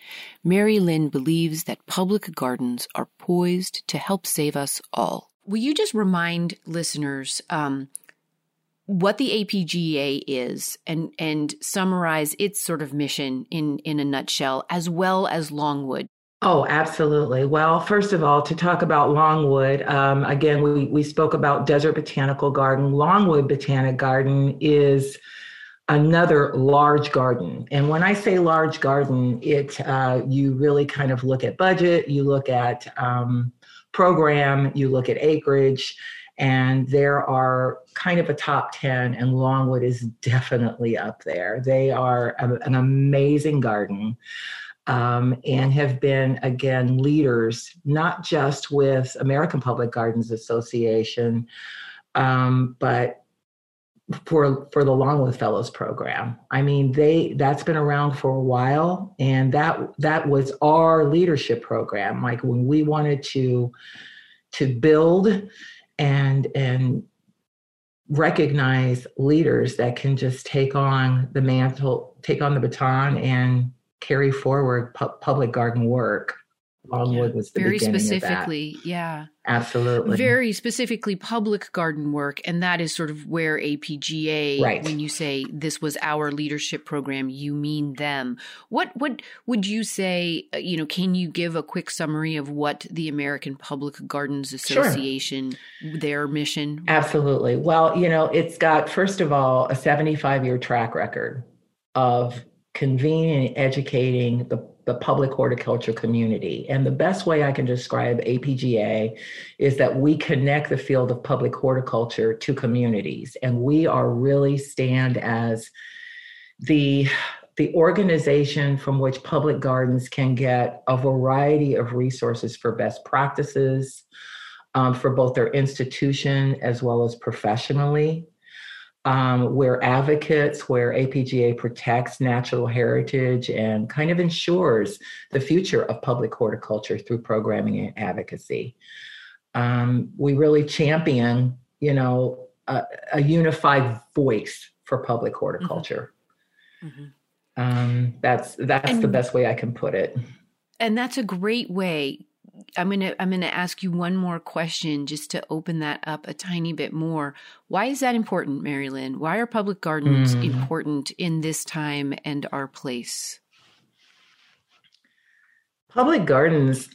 MaryLynn believes that public gardens are poised to help save us all. Will you just remind listeners um, what the APGA is and and summarize its sort of mission in in a nutshell as well as Longwood. Oh, absolutely. Well, first of all, to talk about Longwood, um, again, we, we spoke about Desert Botanical Garden. Longwood Botanic Garden is another large garden. And when I say large garden, it uh, you really kind of look at budget, you look at um, program, you look at acreage, and there are kind of a top 10 and longwood is definitely up there. They are a, an amazing garden um, and have been again leaders not just with american public gardens association um, but for for the longwood fellows program. I mean they that's been around for a while and that that was our leadership program. Like when we wanted to to build and and recognize leaders that can just take on the mantle, take on the baton, and carry forward pu- public garden work. Longwood yeah, was very specifically, yeah, absolutely, very specifically public garden work, and that is sort of where APGA. Right. When you say this was our leadership program, you mean them. What what would you say? Uh, you know, can you give a quick summary of what the American Public Gardens Association, sure. their mission? Absolutely. Well, you know, it's got first of all a seventy-five year track record of convening and educating the, the public horticulture community. And the best way I can describe APGA is that we connect the field of public horticulture to communities. And we are really stand as the the organization from which public gardens can get a variety of resources for best practices um, for both their institution as well as professionally um, we're advocates, where APGA protects natural heritage and kind of ensures the future of public horticulture through programming and advocacy. Um, we really champion, you know, a, a unified voice for public horticulture. Mm-hmm. Um, that's that's and, the best way I can put it. And that's a great way I'm going to I'm going to ask you one more question just to open that up a tiny bit more. Why is that important, MaryLynn? Why are public gardens mm. important in this time and our place? Public gardens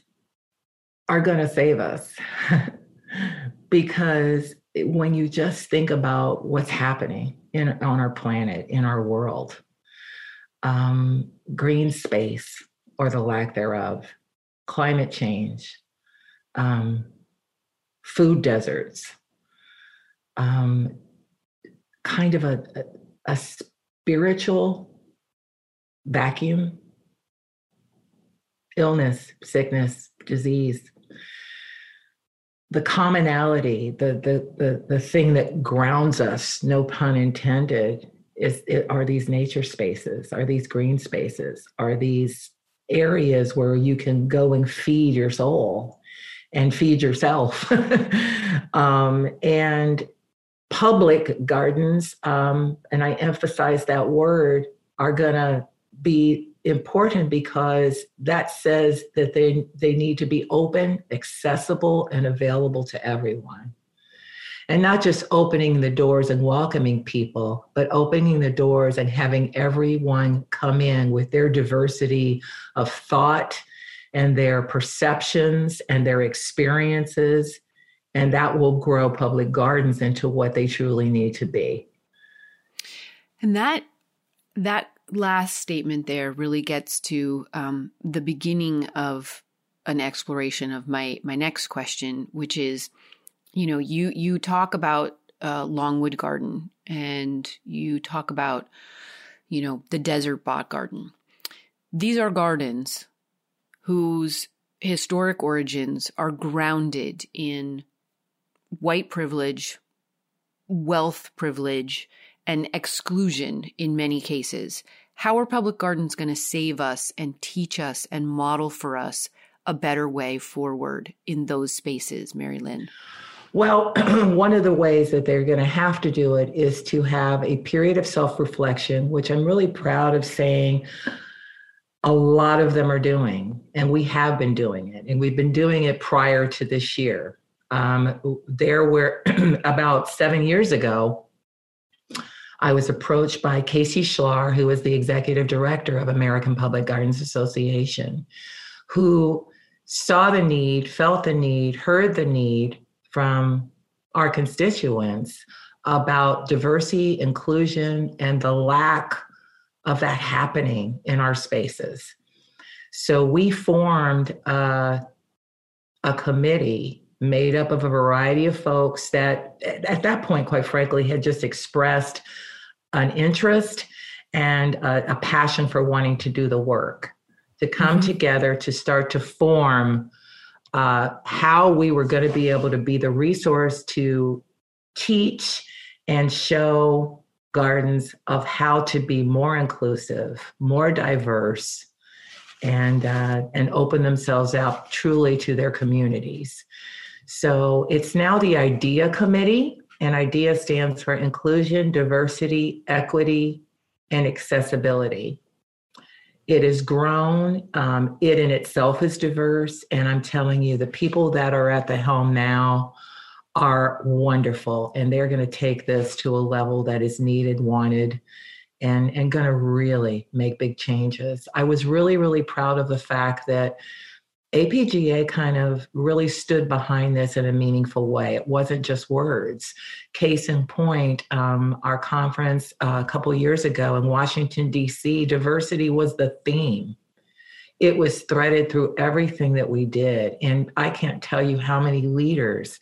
are going to save us because when you just think about what's happening in on our planet, in our world, um, green space or the lack thereof climate change, um, food deserts, um, kind of a, a, a spiritual vacuum, illness, sickness, disease. The commonality, the, the the the thing that grounds us, no pun intended, is it, are these nature spaces, are these green spaces, are these areas where you can go and feed your soul and feed yourself. um, and public gardens, um, and I emphasize that word, are going to be important because that says that they, they need to be open, accessible, and available to everyone and not just opening the doors and welcoming people, but opening the doors and having everyone come in with their diversity of thought and their perceptions and their experiences. And that will grow public gardens into what they truly need to be. And that, that last statement there really gets to um, the beginning of an exploration of my my next question, which is you know, you you talk about uh, Longwood Garden and you talk about, you know, the Desert Bot Garden. These are gardens whose historic origins are grounded in white privilege, wealth privilege, and exclusion in many cases. How are public gardens going to save us and teach us and model for us a better way forward in those spaces, MaryLynn? Well, one of the ways that they're going to have to do it is to have a period of self reflection, which I'm really proud of saying a lot of them are doing. And we have been doing it. And we've been doing it prior to this year. Um, there were about seven years ago, I was approached by Casey Sclar, who is the executive director of American Public Gardens Association, who saw the need, felt the need, heard the need from our constituents about diversity, inclusion, and the lack of that happening in our spaces. So we formed a, a committee made up of a variety of folks that, at that point, quite frankly, had just expressed an interest and a, a passion for wanting to do the work, to come mm-hmm. together to start to form uh, how we were going to be able to be the resource to teach and show gardens of how to be more inclusive, more diverse, and uh, and open themselves up truly to their communities. So it's now the IDEA Committee, and IDEA stands for Inclusion, Diversity, Equity, and Accessibility. It has grown. Um, it in itself is diverse. And I'm telling you, the people that are at the helm now are wonderful. And they're going to take this to a level that is needed, wanted, and, and going to really make big changes. I was really, really proud of the fact that APGA kind of really stood behind this in a meaningful way. It wasn't just words. Case in point, um, our conference uh, a couple years ago in Washington, D.C., diversity was the theme. It was threaded through everything that we did. And I can't tell you how many leaders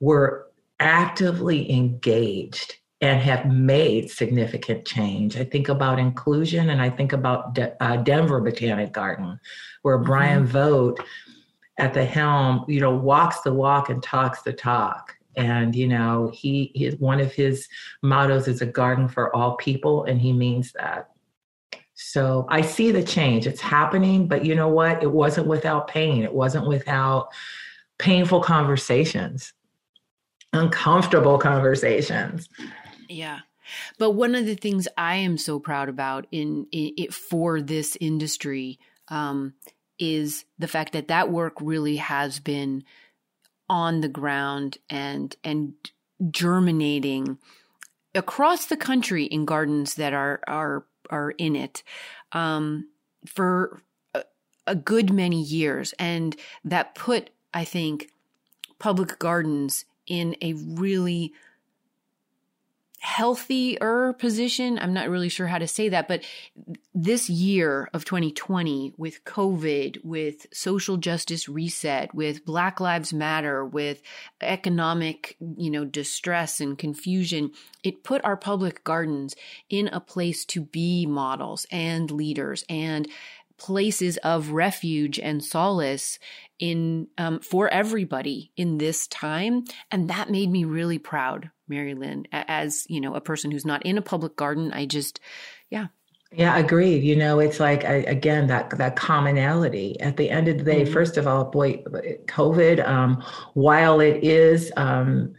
were actively engaged and have made significant change. I think about inclusion and I think about De- uh, Denver Botanic Garden, where mm-hmm. Brian Vogt at the helm, you know, walks the walk and talks the talk. And you know, he, he one of his mottos is a garden for all people, and he means that. So I see the change. It's happening, but you know what? It wasn't without pain. It wasn't without painful conversations, uncomfortable conversations. Yeah. But one of the things I am so proud about in, it for this industry um, is the fact that that work really has been on the ground and and germinating across the country in gardens that are are are in it um, for a, a good many years, and that put I think public gardens in a really healthier position. I'm not really sure how to say that, but this year of 2020 with COVID, with social justice reset, with Black Lives Matter, with economic, you know, distress and confusion, it put our public gardens in a place to be models and leaders and places of refuge and solace in um, for everybody in this time and that made me really proud mary lynn as you know a person who's not in a public garden i just yeah. Yeah agreed. You know it's like again that that commonality. At the end of the day mm-hmm. first of all boy covid um, while it is um,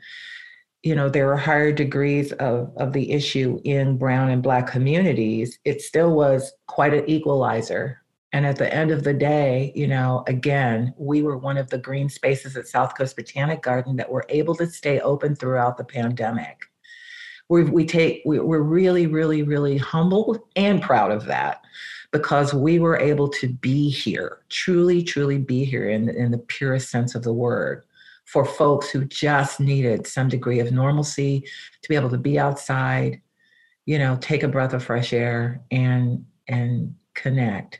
you know there are higher degrees of, of the issue in brown and black communities it still was quite an equalizer and at the end of the day, you know, again, we were one of the green spaces at South Coast Botanic Garden that were able to stay open throughout the pandemic. We, we take we, we're really, really, really humbled and proud of that because we were able to be here, truly, truly be here in, in the purest sense of the word for folks who just needed some degree of normalcy to be able to be outside, you know, take a breath of fresh air and and connect.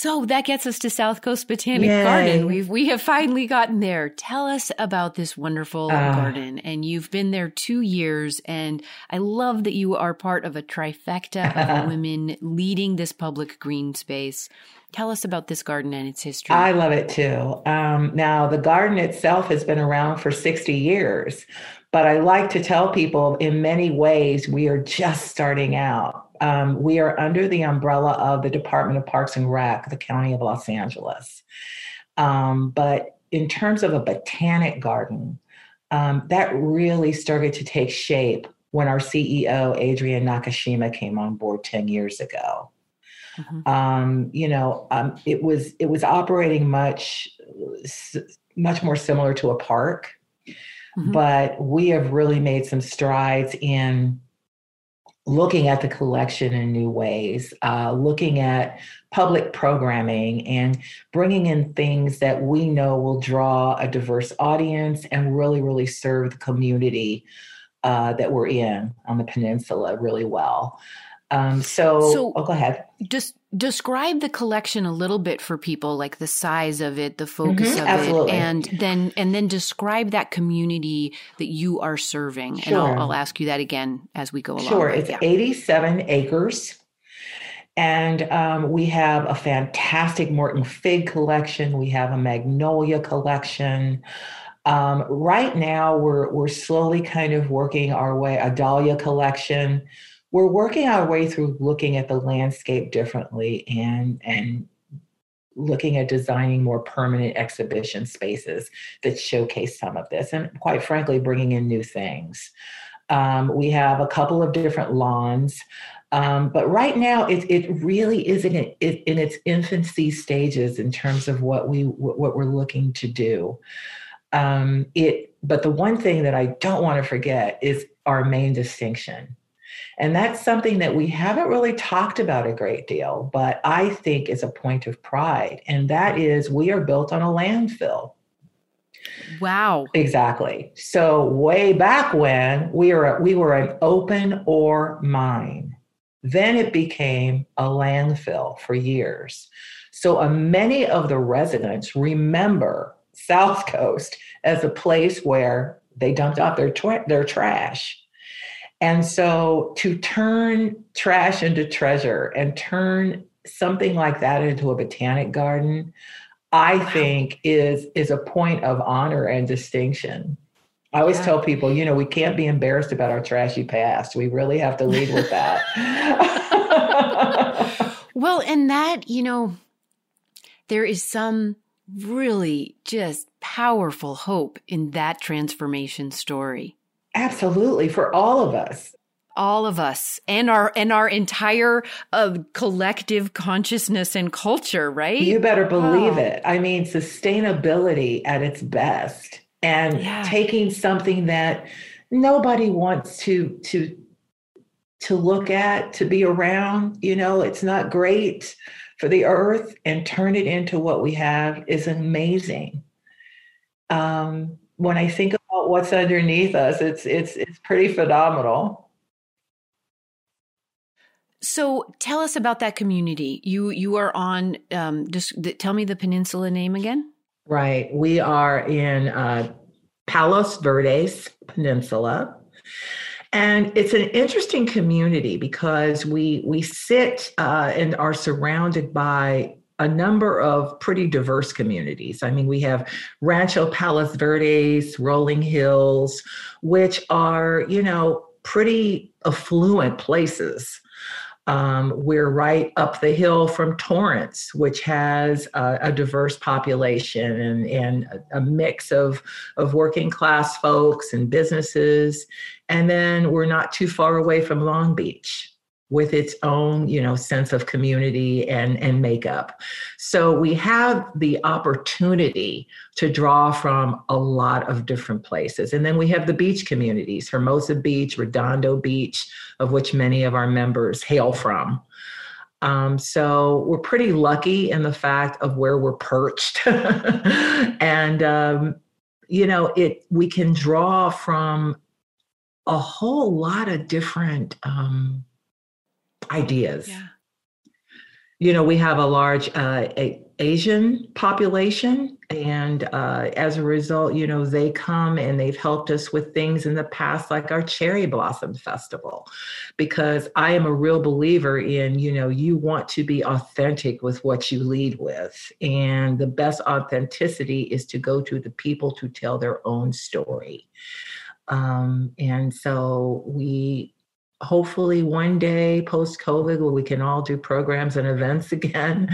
So that gets us to South Coast Botanic Yay. Garden. We've we have finally gotten there. Tell us about this wonderful uh, garden. And you've been there two years, and I love that you are part of a trifecta of women leading this public green space. Tell us about this garden and its history. I love it too. Um, now, the garden itself has been around for 60 years, but I like to tell people in many ways we are just starting out um, we are under the umbrella of the Department of Parks and Rec, the County of Los Angeles. Um, but in terms of a botanic garden, um, that really started to take shape when our CEO, Adrian Nakashima, came on board 10 years ago. Mm-hmm. Um, you know, um, it was it was operating much much more similar to a park, mm-hmm. but we have really made some strides in looking at the collection in new ways, uh, looking at public programming and bringing in things that we know will draw a diverse audience and really, really serve the community uh, that we're in on the peninsula really well. Um, so, so, oh, go ahead. Just describe the collection a little bit for people, like the size of it, the focus mm-hmm, of absolutely. it, and then and then describe that community that you are serving. Sure. And I'll, I'll, ask you that again as we go along. Sure, it's yeah. 87 acres. And um, we have a fantastic Moreton fig collection. We have a magnolia collection. Um, right now, we're we're slowly kind of working our way a dahlia collection we're working our way through looking at the landscape differently and and looking at designing more permanent exhibition spaces that showcase some of this and quite frankly bringing in new things. Um, we have a couple of different lawns um, but right now it, it really is in, it, in its infancy stages in terms of what we what we're looking to do. Um, it but the one thing that i don't want to forget is our main distinction And that's something that we haven't really talked about a great deal, but I think is a point of pride. And that is we are built on a landfill. Wow. Exactly. So way back when we were we were an open ore mine. Then it became a landfill for years. So uh, many of the residents remember South Coast as a place where they dumped off their tra- their trash. And so to turn trash into treasure and turn something like that into a botanic garden, I wow. think is is a point of honor and distinction. I always yeah. tell people, you know, we can't be embarrassed about our trashy past. We really have to lead with that. well, and that, you know, there is some really just powerful hope in that transformation story. Absolutely, for all of us all of us and our and our entire uh, collective consciousness and culture right you better believe oh. it i mean sustainability at its best and yeah. taking something that nobody wants to to to look at to be around you know it's not great for the earth and turn it into what we have is amazing um, when i think about what's underneath us it's it's it's pretty phenomenal so tell us about that community. You you are on. Um, just tell me the peninsula name again. Right, we are in uh, Palos Verdes Peninsula, and it's an interesting community because we we sit uh, and are surrounded by a number of pretty diverse communities. I mean, we have Rancho Palos Verdes, Rolling Hills, which are you know pretty affluent places. Um, we're right up the hill from Torrance, which has a, a diverse population and, and a, mix of, of working class folks and businesses. And then we're not too far away from Long Beach, with its own you know sense of community and and makeup. So we have the opportunity to draw from a lot of different places. And then we have the beach communities hermosa beach redondo beach of which many of our members hail from. Um, so we're pretty lucky in the fact of where we're perched. And um, you know it we can draw from a whole lot of different um, ideas. Yeah. You know, we have a large uh, a Asian population, and uh, as a result, you know, they come and they've helped us with things in the past, like our Cherry Blossom Festival, because I am a real believer in, you know, you want to be authentic with what you lead with. And the best authenticity is to go to the people to tell their own story. Um, and so we hopefully one day post COVID where we can all do programs and events again.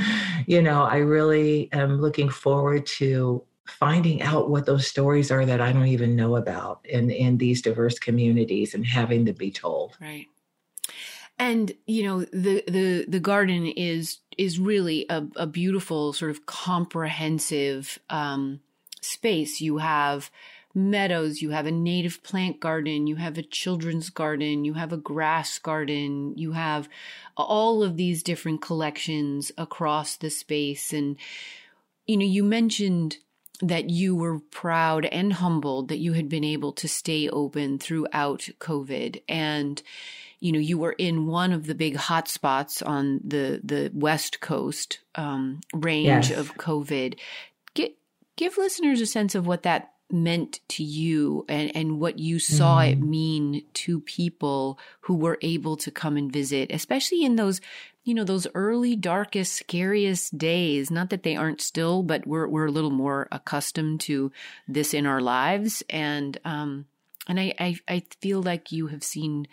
You know, I really am looking forward to finding out what those stories are that I don't even know about in, in these diverse communities and having to be told. Right. And you know the the the garden is is really a, a beautiful sort of comprehensive um, space. You have meadows, you have a native plant garden, you have a children's garden, you have a grass garden, you have all of these different collections across the space. And, you know, you mentioned that you were proud and humbled that you had been able to stay open throughout COVID. And, you know, you were in one of the big hotspots on the, the West Coast um, range yes. of COVID. Get, give listeners a sense of what that meant to you and, and what you saw mm. it mean to people who were able to come and visit, especially in those, you know, those early, darkest, scariest days. Not that they aren't still, but we're, we're a little more accustomed to this in our lives. And, um, and I, I, I feel like you have seen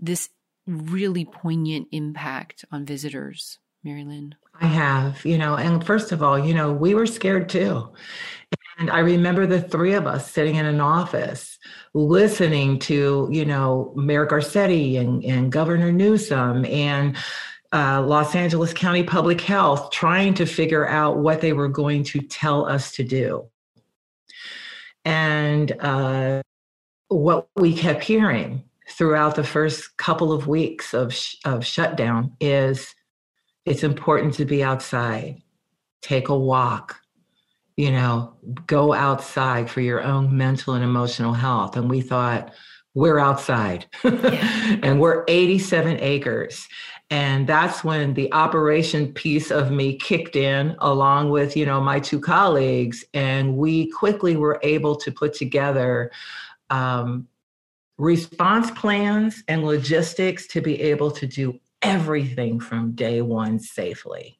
this really poignant impact on visitors, MaryLynn. I have, you know, and first of all, you know, we were scared too. And I remember the three of us sitting in an office listening to, you know, Mayor Garcetti and, and Governor Newsom and uh, Los Angeles County Public Health trying to figure out what they were going to tell us to do. And uh, what we kept hearing throughout the first couple of weeks of, sh- of shutdown is it's important to be outside, take a walk, you know, go outside for your own mental and emotional health. And we thought, we're outside yeah. and we're 87 acres and that's when the operation piece of me kicked in along with you know my two colleagues and we quickly were able to put together um, response plans and logistics to be able to do everything from day one safely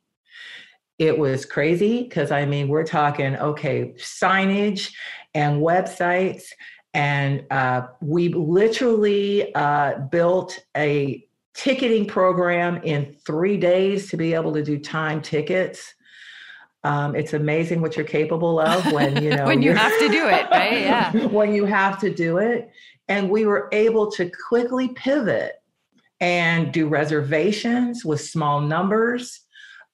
it was crazy because i mean we're talking okay signage and websites and uh, we literally uh, built a ticketing program in three days to be able to do time tickets. Um, it's amazing what you're capable of when you know when you have to do it, right? Yeah. when you have to do it. And we were able to quickly pivot and do reservations with small numbers.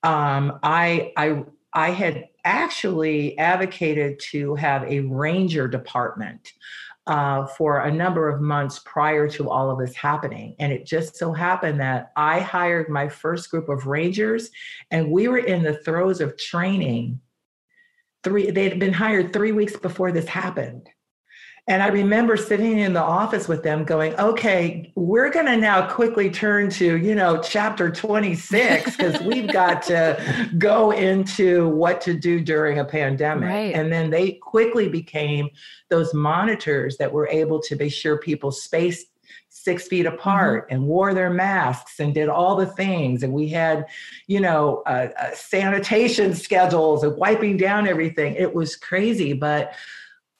Um, I I I had actually advocated to have a ranger department uh, for a number of months prior to all of this happening. And it just so happened that I hired my first group of Rangers, and we were in the throes of training. Three, they had been hired three weeks before this happened. And I remember sitting in the office with them going, okay, we're going to now quickly turn to, you know, chapter 26, because we've got to go into what to do during a pandemic. Right. And then they quickly became those monitors that were able to be sure people spaced six feet apart mm-hmm. and wore their masks and did all the things. And we had, you know, uh, uh, sanitation schedules and wiping down everything. It was crazy. But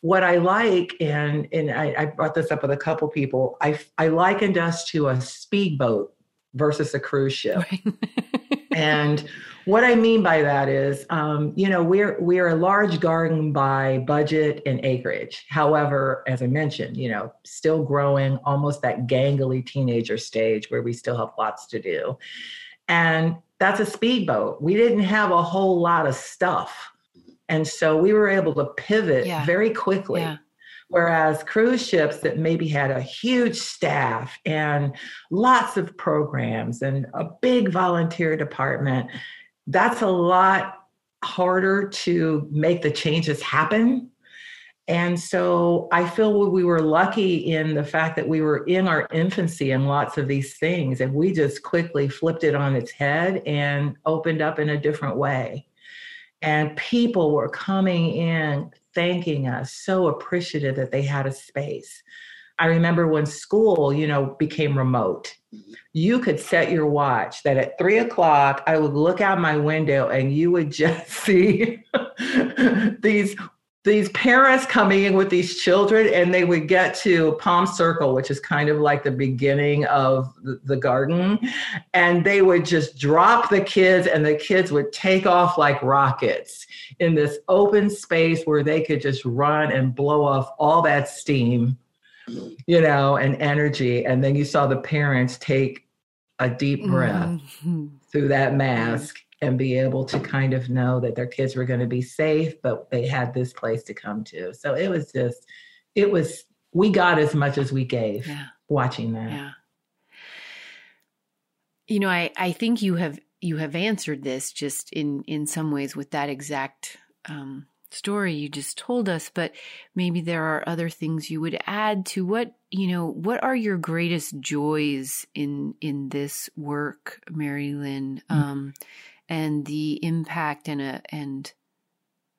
what I like, and and I, I, brought this up with a couple people, I I likened us to a speedboat versus a cruise ship. Right. and what I mean by that is, um, you know, we're we're a large garden by budget and acreage. However, as I mentioned, you know, still growing, almost that gangly teenager stage where we still have lots to do, and that's a speedboat. We didn't have a whole lot of stuff and so we were able to pivot yeah. very quickly. Yeah. Whereas cruise ships that maybe had a huge staff and lots of programs and a big volunteer department, that's a lot harder to make the changes happen. And so I feel we were lucky in the fact that we were in our infancy in lots of these things, and we just quickly flipped it on its head and opened up in a different way and people were coming in thanking us so appreciative that they had a space. I remember when school you know became remote. Mm-hmm. You could set your watch that at three o'clock i would look out my window and you would just see these these parents coming in with these children and they would get to palm circle which is kind of like the beginning of the, garden and they would just drop the kids and the kids would take off like rockets in this open space where they could just run and blow off all that steam you know and energy. And then you saw the parents take a deep breath mm-hmm. through that mask and be able to kind of know that their kids were going to be safe, but they had this place to come to. So it was just, it was, we got as much as we gave yeah. watching that. Yeah. You know, I, I think you have you have answered this just in in some ways with that exact um, story you just told us, but maybe there are other things you would add to what you know. What are your greatest joys in in this work, MaryLynn? Mm-hmm. And the impact and a and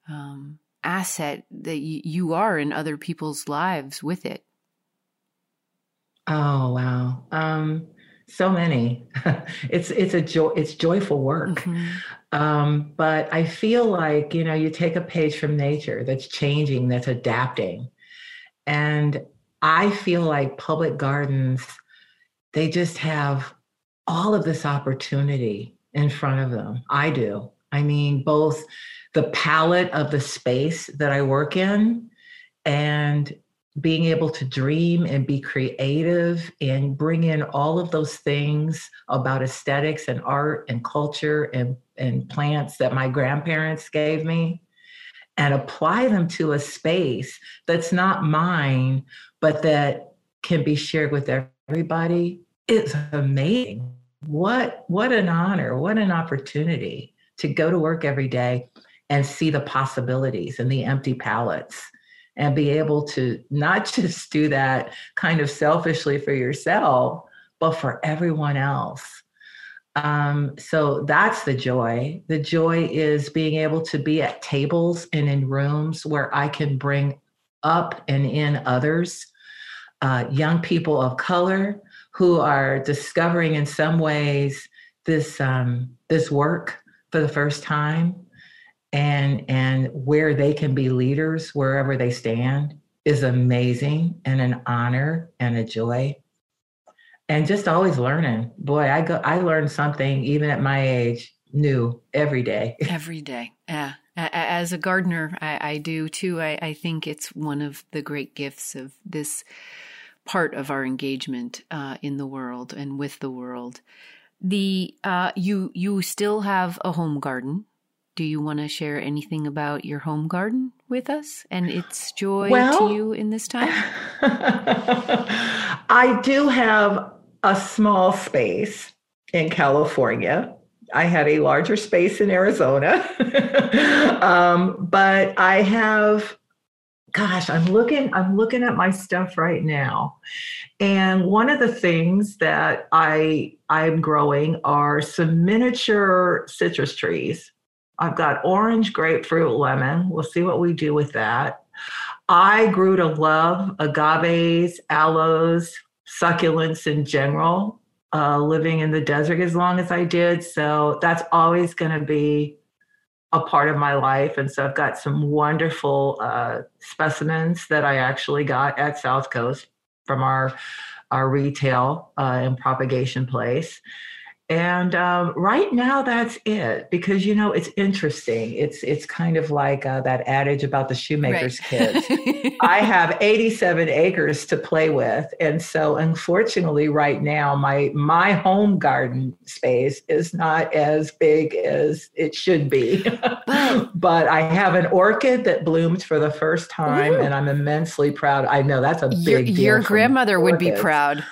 um, asset that y- you are in other people's lives with it. Oh wow, um, so many. it's it's a joy. It's joyful work. Mm-hmm. Um, but I feel like you know you take a page from nature that's changing, that's adapting, and I feel like public gardens they just have all of this opportunity in front of them. I do. I mean, both the palette of the space that I work in and being able to dream and be creative and bring in all of those things about aesthetics and art and culture and, and plants that my grandparents gave me and apply them to a space that's not mine, but that can be shared with everybody. It's amazing. What what an honor, what an opportunity to go to work every day and see the possibilities and the empty pallets and be able to not just do that kind of selfishly for yourself, but for everyone else. Um, so that's the joy. The joy is being able to be at tables and in rooms where I can bring up and in others, uh, young people of color who are discovering in some ways this um, this work for the first time, and and where they can be leaders wherever they stand is amazing and an honor and a joy. And just always learning. Boy i go i learn something even at my age new every day. Every day. Yeah. As a gardener i, I do too. I, I, think it's one of the great gifts of this part of our engagement uh, in the world and with the world the uh, you you still have a home garden do you want to share anything about your home garden with us and its joy well, to you in this time? I do have a small space in California. I had a larger space in Arizona. um, but I have gosh, I'm looking I'm looking at my stuff right now. And one of the things that I I'm growing are some miniature citrus trees I've got orange, grapefruit, lemon. We'll see what we do with that. I grew to love agaves, aloes, succulents in general, uh, living in the desert as long as I did. So that's always going to be a part of my life. And so I've got some wonderful uh, specimens that I actually got at South Coast from our our retail uh, and propagation place. And um, right now, that's it because you know it's interesting. It's it's kind of like uh, that adage about the shoemaker's right. kids. I have 87 acres to play with, and so unfortunately, right now, my my home garden space is not as big as it should be. but I have an orchid that bloomed for the first time, Ooh. and I'm immensely proud. I know that's a big your, your grandmother would be proud.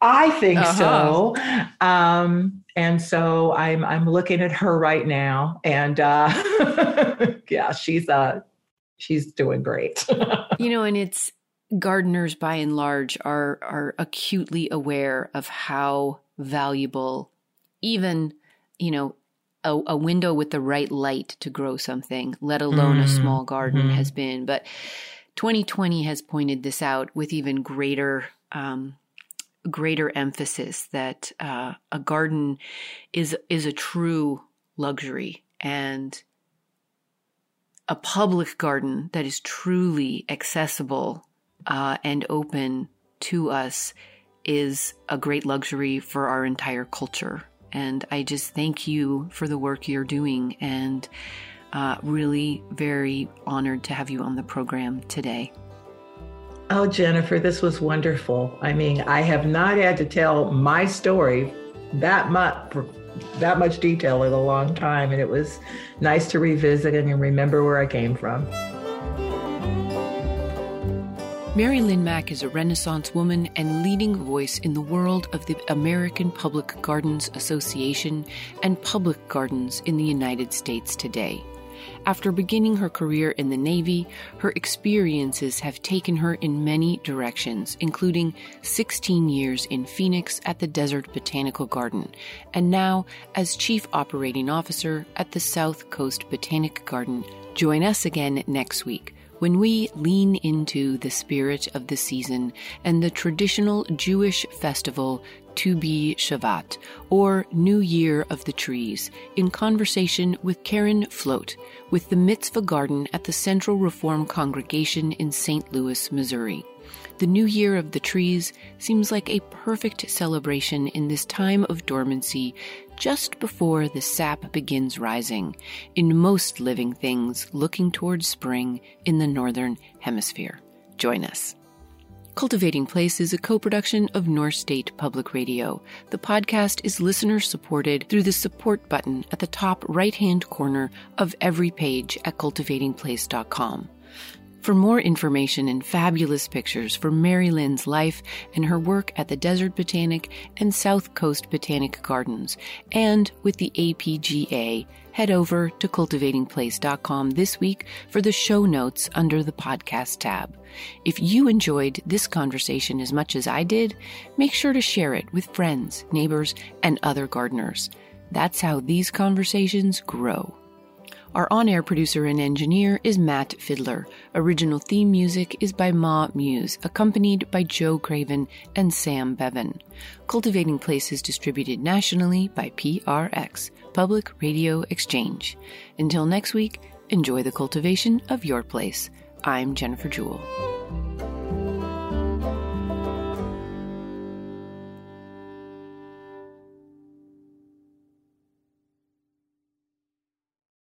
I think uh-huh. so. Um, and so I'm I'm looking at her right now, and uh, yeah, she's uh she's doing great. you know, and it's gardeners by and large are are acutely aware of how valuable even you know a, a window with the right light to grow something, let alone mm. a small garden, mm. has been. But 2020 has pointed this out with even greater um, greater emphasis that uh, a garden is is a true luxury and a public garden that is truly accessible uh, and open to us is a great luxury for our entire culture. And I just thank you for the work you're doing and uh, really very honored to have you on the program today. Oh, Jennifer, this was wonderful. I mean, I have not had to tell my story that much that much detail in a long time and it was nice to revisit and remember where I came from. MaryLynn Mack is a Renaissance woman and leading voice in the world of the American Public Gardens Association and public gardens in the United States today. After beginning her career in the Navy, her experiences have taken her in many directions, including 16 years in Phoenix at the Desert Botanical Garden, and now as Chief Operating Officer at the South Coast Botanic Garden. Join us again next week when we lean into the spirit of the season and the traditional Jewish festival Tu B'Shevat, or New Year of the Trees, in conversation with Karen Flotte with the Mitzvah Garden at the Central Reform Congregation in St. Louis, Missouri. The New Year of the Trees seems like a perfect celebration in this time of dormancy just before the sap begins rising in most living things looking towards spring in the Northern Hemisphere. Join us. Cultivating Place is a co production of North State Public Radio. The podcast is listener supported through the support button at the top right hand corner of every page at cultivatingplace.com. For more information and fabulous pictures for MaryLynn's life and her work at the Desert Botanic and South Coast Botanic Gardens, and with the APGA, head over to cultivatingplace.com this week for the show notes under the podcast tab. If you enjoyed this conversation as much as I did, make sure to share it with friends, neighbors, and other gardeners. That's how these conversations grow. Our on air producer and engineer is Matt Fidler. Original theme music is by Ma Muse, accompanied by Joe Craven and Sam Bevan. Cultivating Place is distributed nationally by PRX, Public Radio Exchange. Until next week, enjoy the cultivation of your place. I'm Jennifer Jewell.